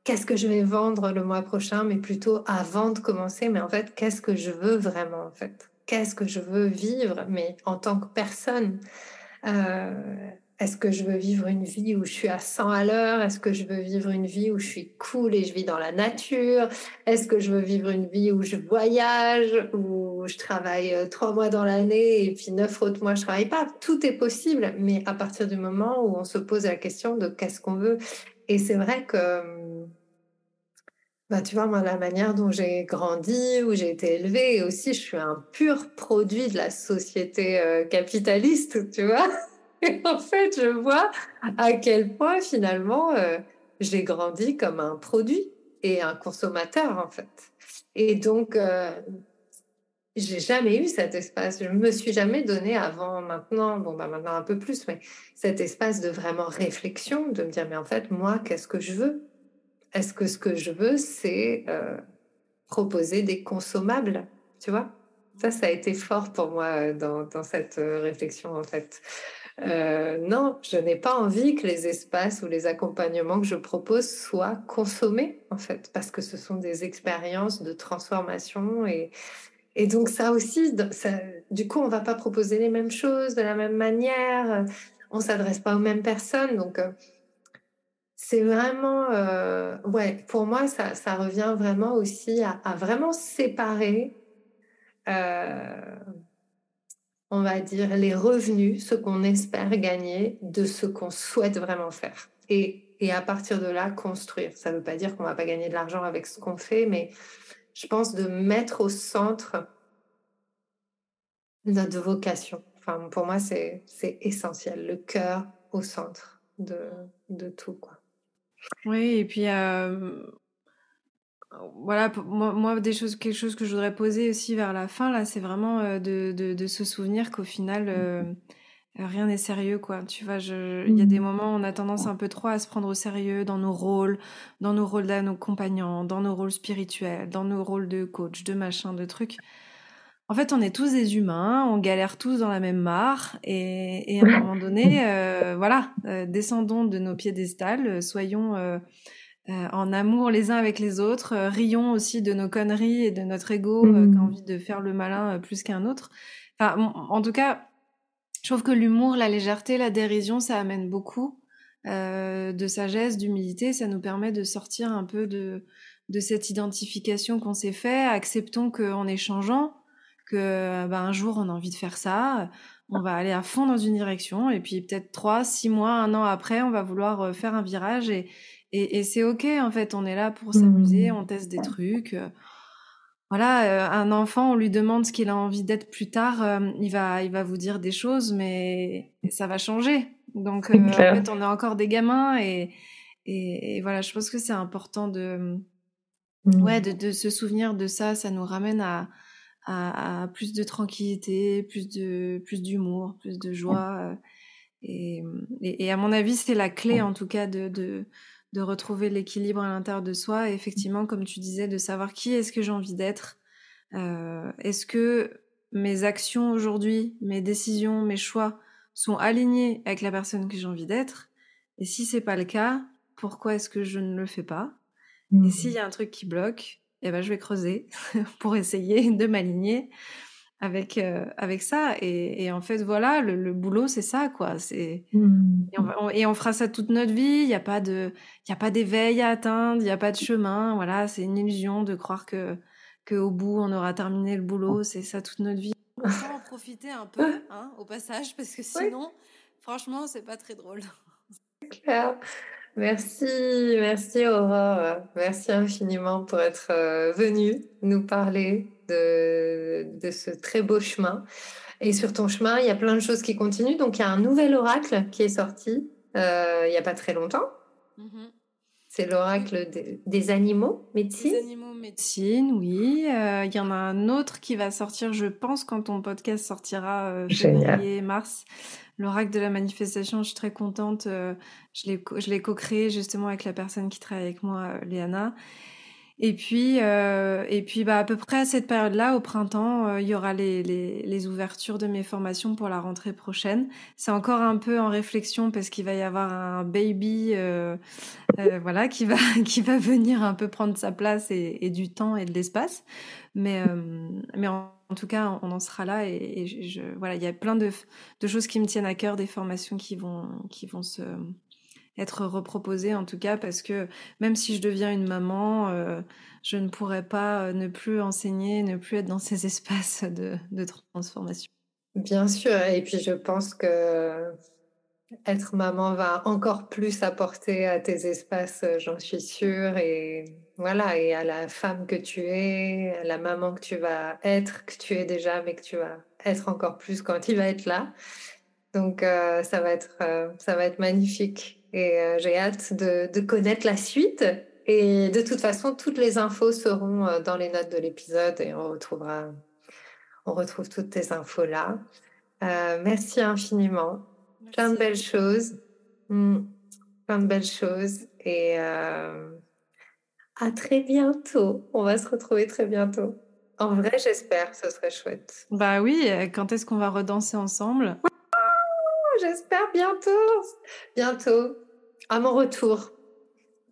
qu'est-ce que je vais vendre le mois prochain, mais plutôt avant de commencer, mais en fait, qu'est-ce que je veux vraiment, en fait? Qu'est-ce que je veux vivre, mais en tant que personne? Euh, est-ce que je veux vivre une vie où je suis à 100 à l'heure? Est-ce que je veux vivre une vie où je suis cool et je vis dans la nature? Est-ce que je veux vivre une vie où je voyage, où je travaille euh, trois mois dans l'année et puis neuf autres mois je travaille pas? Tout est possible, mais à partir du moment où on se pose la question de qu'est-ce qu'on veut. Et c'est vrai que, bah, tu vois, moi, la manière dont j'ai grandi, où j'ai été élevée, et aussi je suis un pur produit de la société euh, capitaliste, tu vois? Et *laughs* en fait, je vois à quel point finalement euh, j'ai grandi comme un produit et un consommateur en fait. Et donc, euh, j'ai jamais eu cet espace. Je me suis jamais donné avant, maintenant, bon bah maintenant un peu plus, mais cet espace de vraiment réflexion, de me dire mais en fait moi, qu'est-ce que je veux? Est-ce que ce que je veux, c'est euh, proposer des consommables, tu vois? Ça, ça a été fort pour moi dans, dans cette réflexion en fait. Euh, non, je n'ai pas envie que les espaces ou les accompagnements que je propose soient consommés, en fait, parce que ce sont des expériences de transformation. Et, et donc ça aussi, du coup, on ne va pas proposer les mêmes choses de la même manière, on ne s'adresse pas aux mêmes personnes. Donc, euh, c'est vraiment, euh, ouais, pour moi, ça, ça, revient vraiment aussi à vraiment séparer on va dire, les revenus, ce qu'on espère gagner de ce qu'on souhaite vraiment faire. Et, à partir de là, construire. Ça ne veut pas dire qu'on ne va pas gagner de l'argent avec ce qu'on fait, mais je pense de mettre au centre notre vocation. Enfin, pour moi, c'est essentiel. Le cœur au centre de, tout. Quoi. Oui, et puis euh, voilà, moi, moi, des choses, quelque chose que je voudrais poser aussi vers la fin, là, c'est vraiment euh, de, de, se souvenir qu'au final, euh, rien n'est sérieux, quoi. Tu vois, il y a des mmh. moments où on a tendance un peu trop à se prendre au sérieux dans nos rôles, dans nos rôles d'accompagnants, dans nos rôles spirituels, dans nos rôles de coach, de machin, de trucs. En fait, on est tous des humains, on galère tous dans la même mare, et, et à un *laughs* moment donné, euh, voilà, descendons de nos piédestals, soyons euh, en amour les uns avec les autres, euh, rions aussi de nos conneries et de notre ego euh, qui a mmh. envie de faire le malin plus qu'un autre. Enfin, en tout cas, je trouve que l'humour, la légèreté, la dérision, ça amène beaucoup de sagesse, d'humilité. Ça nous permet de sortir un peu de, de cette identification qu'on s'est fait. Acceptons qu'en échangeant, que ben, un jour on a envie de faire ça, on va aller à fond dans une direction et puis peut-être trois, six mois, un an après, on va vouloir faire un virage et, et, c'est ok, en fait, on est là pour s'amuser, mmh. on teste des trucs. Euh, voilà, euh, un enfant, on lui demande ce qu'il a envie d'être plus tard, euh, il, va, il va vous dire des choses, mais ça va changer. Donc, en fait, on est encore des gamins et, et, voilà, je pense que c'est important de, mmh. ouais, de, se souvenir de ça. Ça nous ramène à, à, plus de tranquillité, plus de plus d'humour, plus de joie. Et, et, à mon avis, c'est la clé, en tout cas, de, de de retrouver l'équilibre à l'intérieur de soi et effectivement, comme tu disais, de savoir qui est-ce que j'ai envie d'être. Euh, est-ce que mes actions aujourd'hui, mes décisions, mes choix sont alignés avec la personne que j'ai envie d'être? Et si c'est pas le cas, pourquoi est-ce que je ne le fais pas? Et mmh. s'il y a un truc qui bloque, eh ben je vais creuser *laughs* pour essayer de m'aligner avec euh, avec ça. Et, en fait voilà le, boulot c'est ça quoi. C'est mmh. et, on fera ça toute notre vie. Il n'y a pas de il y a pas d'éveil à atteindre. Il n'y a pas de chemin. Voilà c'est une illusion de croire que que au bout on aura terminé le boulot. C'est ça toute notre vie. On va en profiter un peu *laughs* hein, au passage parce que sinon franchement c'est pas très drôle. Clair. Merci, merci Aurore. Merci infiniment pour être euh, venue nous parler de, de, ce très beau chemin. Et sur ton chemin, il y a plein de choses qui continuent. Donc, il y a un nouvel oracle qui est sorti euh, il n'y a pas très longtemps. Mm-hmm. C'est l'oracle des animaux médecine. Des animaux médecine, oui. Euh, il y en a un autre qui va sortir, je pense, quand ton podcast sortira février, mars l'oracle de la manifestation, je suis très contente. Euh, je l'ai co-créé justement avec la personne qui travaille avec moi, euh, Léana. Et puis, euh, et puis bah, à peu près à cette période-là, au printemps, il y aura les, les, ouvertures de mes formations pour la rentrée prochaine. C'est encore un peu en réflexion parce qu'il va y avoir un baby voilà, qui, va, *laughs* qui va venir un peu prendre sa place et, et du temps et de l'espace. Mais, mais en tout cas, on en sera là et, je, voilà, il y a plein de, choses qui me tiennent à cœur, des formations qui vont, qui vont se être reproposées en tout cas parce que même si je deviens une maman, euh, je ne pourrais pas euh, ne plus enseigner, ne plus être dans *laughs* ces espaces de, transformation. Bien sûr, et puis je pense que être maman va encore plus apporter à tes espaces, j'en suis sûre, et voilà, et à la femme que tu es, à la maman que tu vas être, que tu es déjà, mais que tu vas être encore plus quand il va être là. Donc euh, ça va être euh, ça va être magnifique et euh, j'ai hâte de, de, connaître la suite. Et de toute façon, toutes les infos seront dans les notes de l'épisode et on retrouvera on retrouve toutes tes infos là. merci infiniment plein de belles choses. Hmm. Plein de belles choses. Et euh, à très bientôt. On va se retrouver très bientôt. En vrai, j'espère, ce serait chouette. Bah oui, euh, quand est-ce qu'on va redanser ensemble? J'espère bientôt. Bientôt. À mon retour.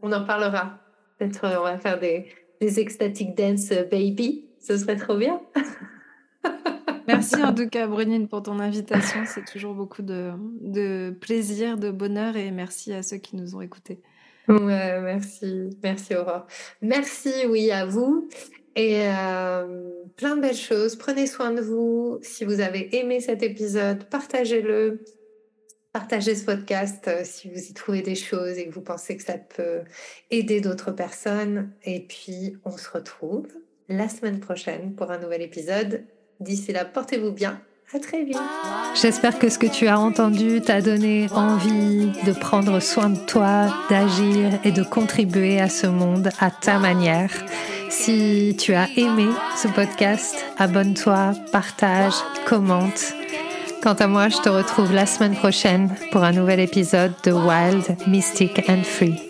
On en parlera. Peut-être euh, on va faire des, des ecstatic dance baby. Ce serait trop bien. *laughs* Merci en tout cas, Brunine, pour ton invitation. C'est toujours beaucoup de, plaisir, de bonheur et merci à ceux qui nous ont écoutés. Ouais, merci, merci Aurore. Merci, oui, à vous. Et euh, plein de belles choses. Prenez soin de vous. Si vous avez aimé cet épisode, partagez-le. Partagez ce podcast euh, si vous y trouvez des choses et que vous pensez que ça peut aider d'autres personnes. Et puis, on se retrouve la semaine prochaine pour un nouvel épisode D'ici là, portez-vous bien. À très vite. J'espère que ce que tu as entendu t'a donné envie de prendre soin de toi, d'agir et de contribuer à ce monde à ta manière. Si tu as aimé ce podcast, abonne-toi, partage, commente. Quant à moi, je te retrouve la semaine prochaine pour un nouvel épisode de Wild, Mystic and Free.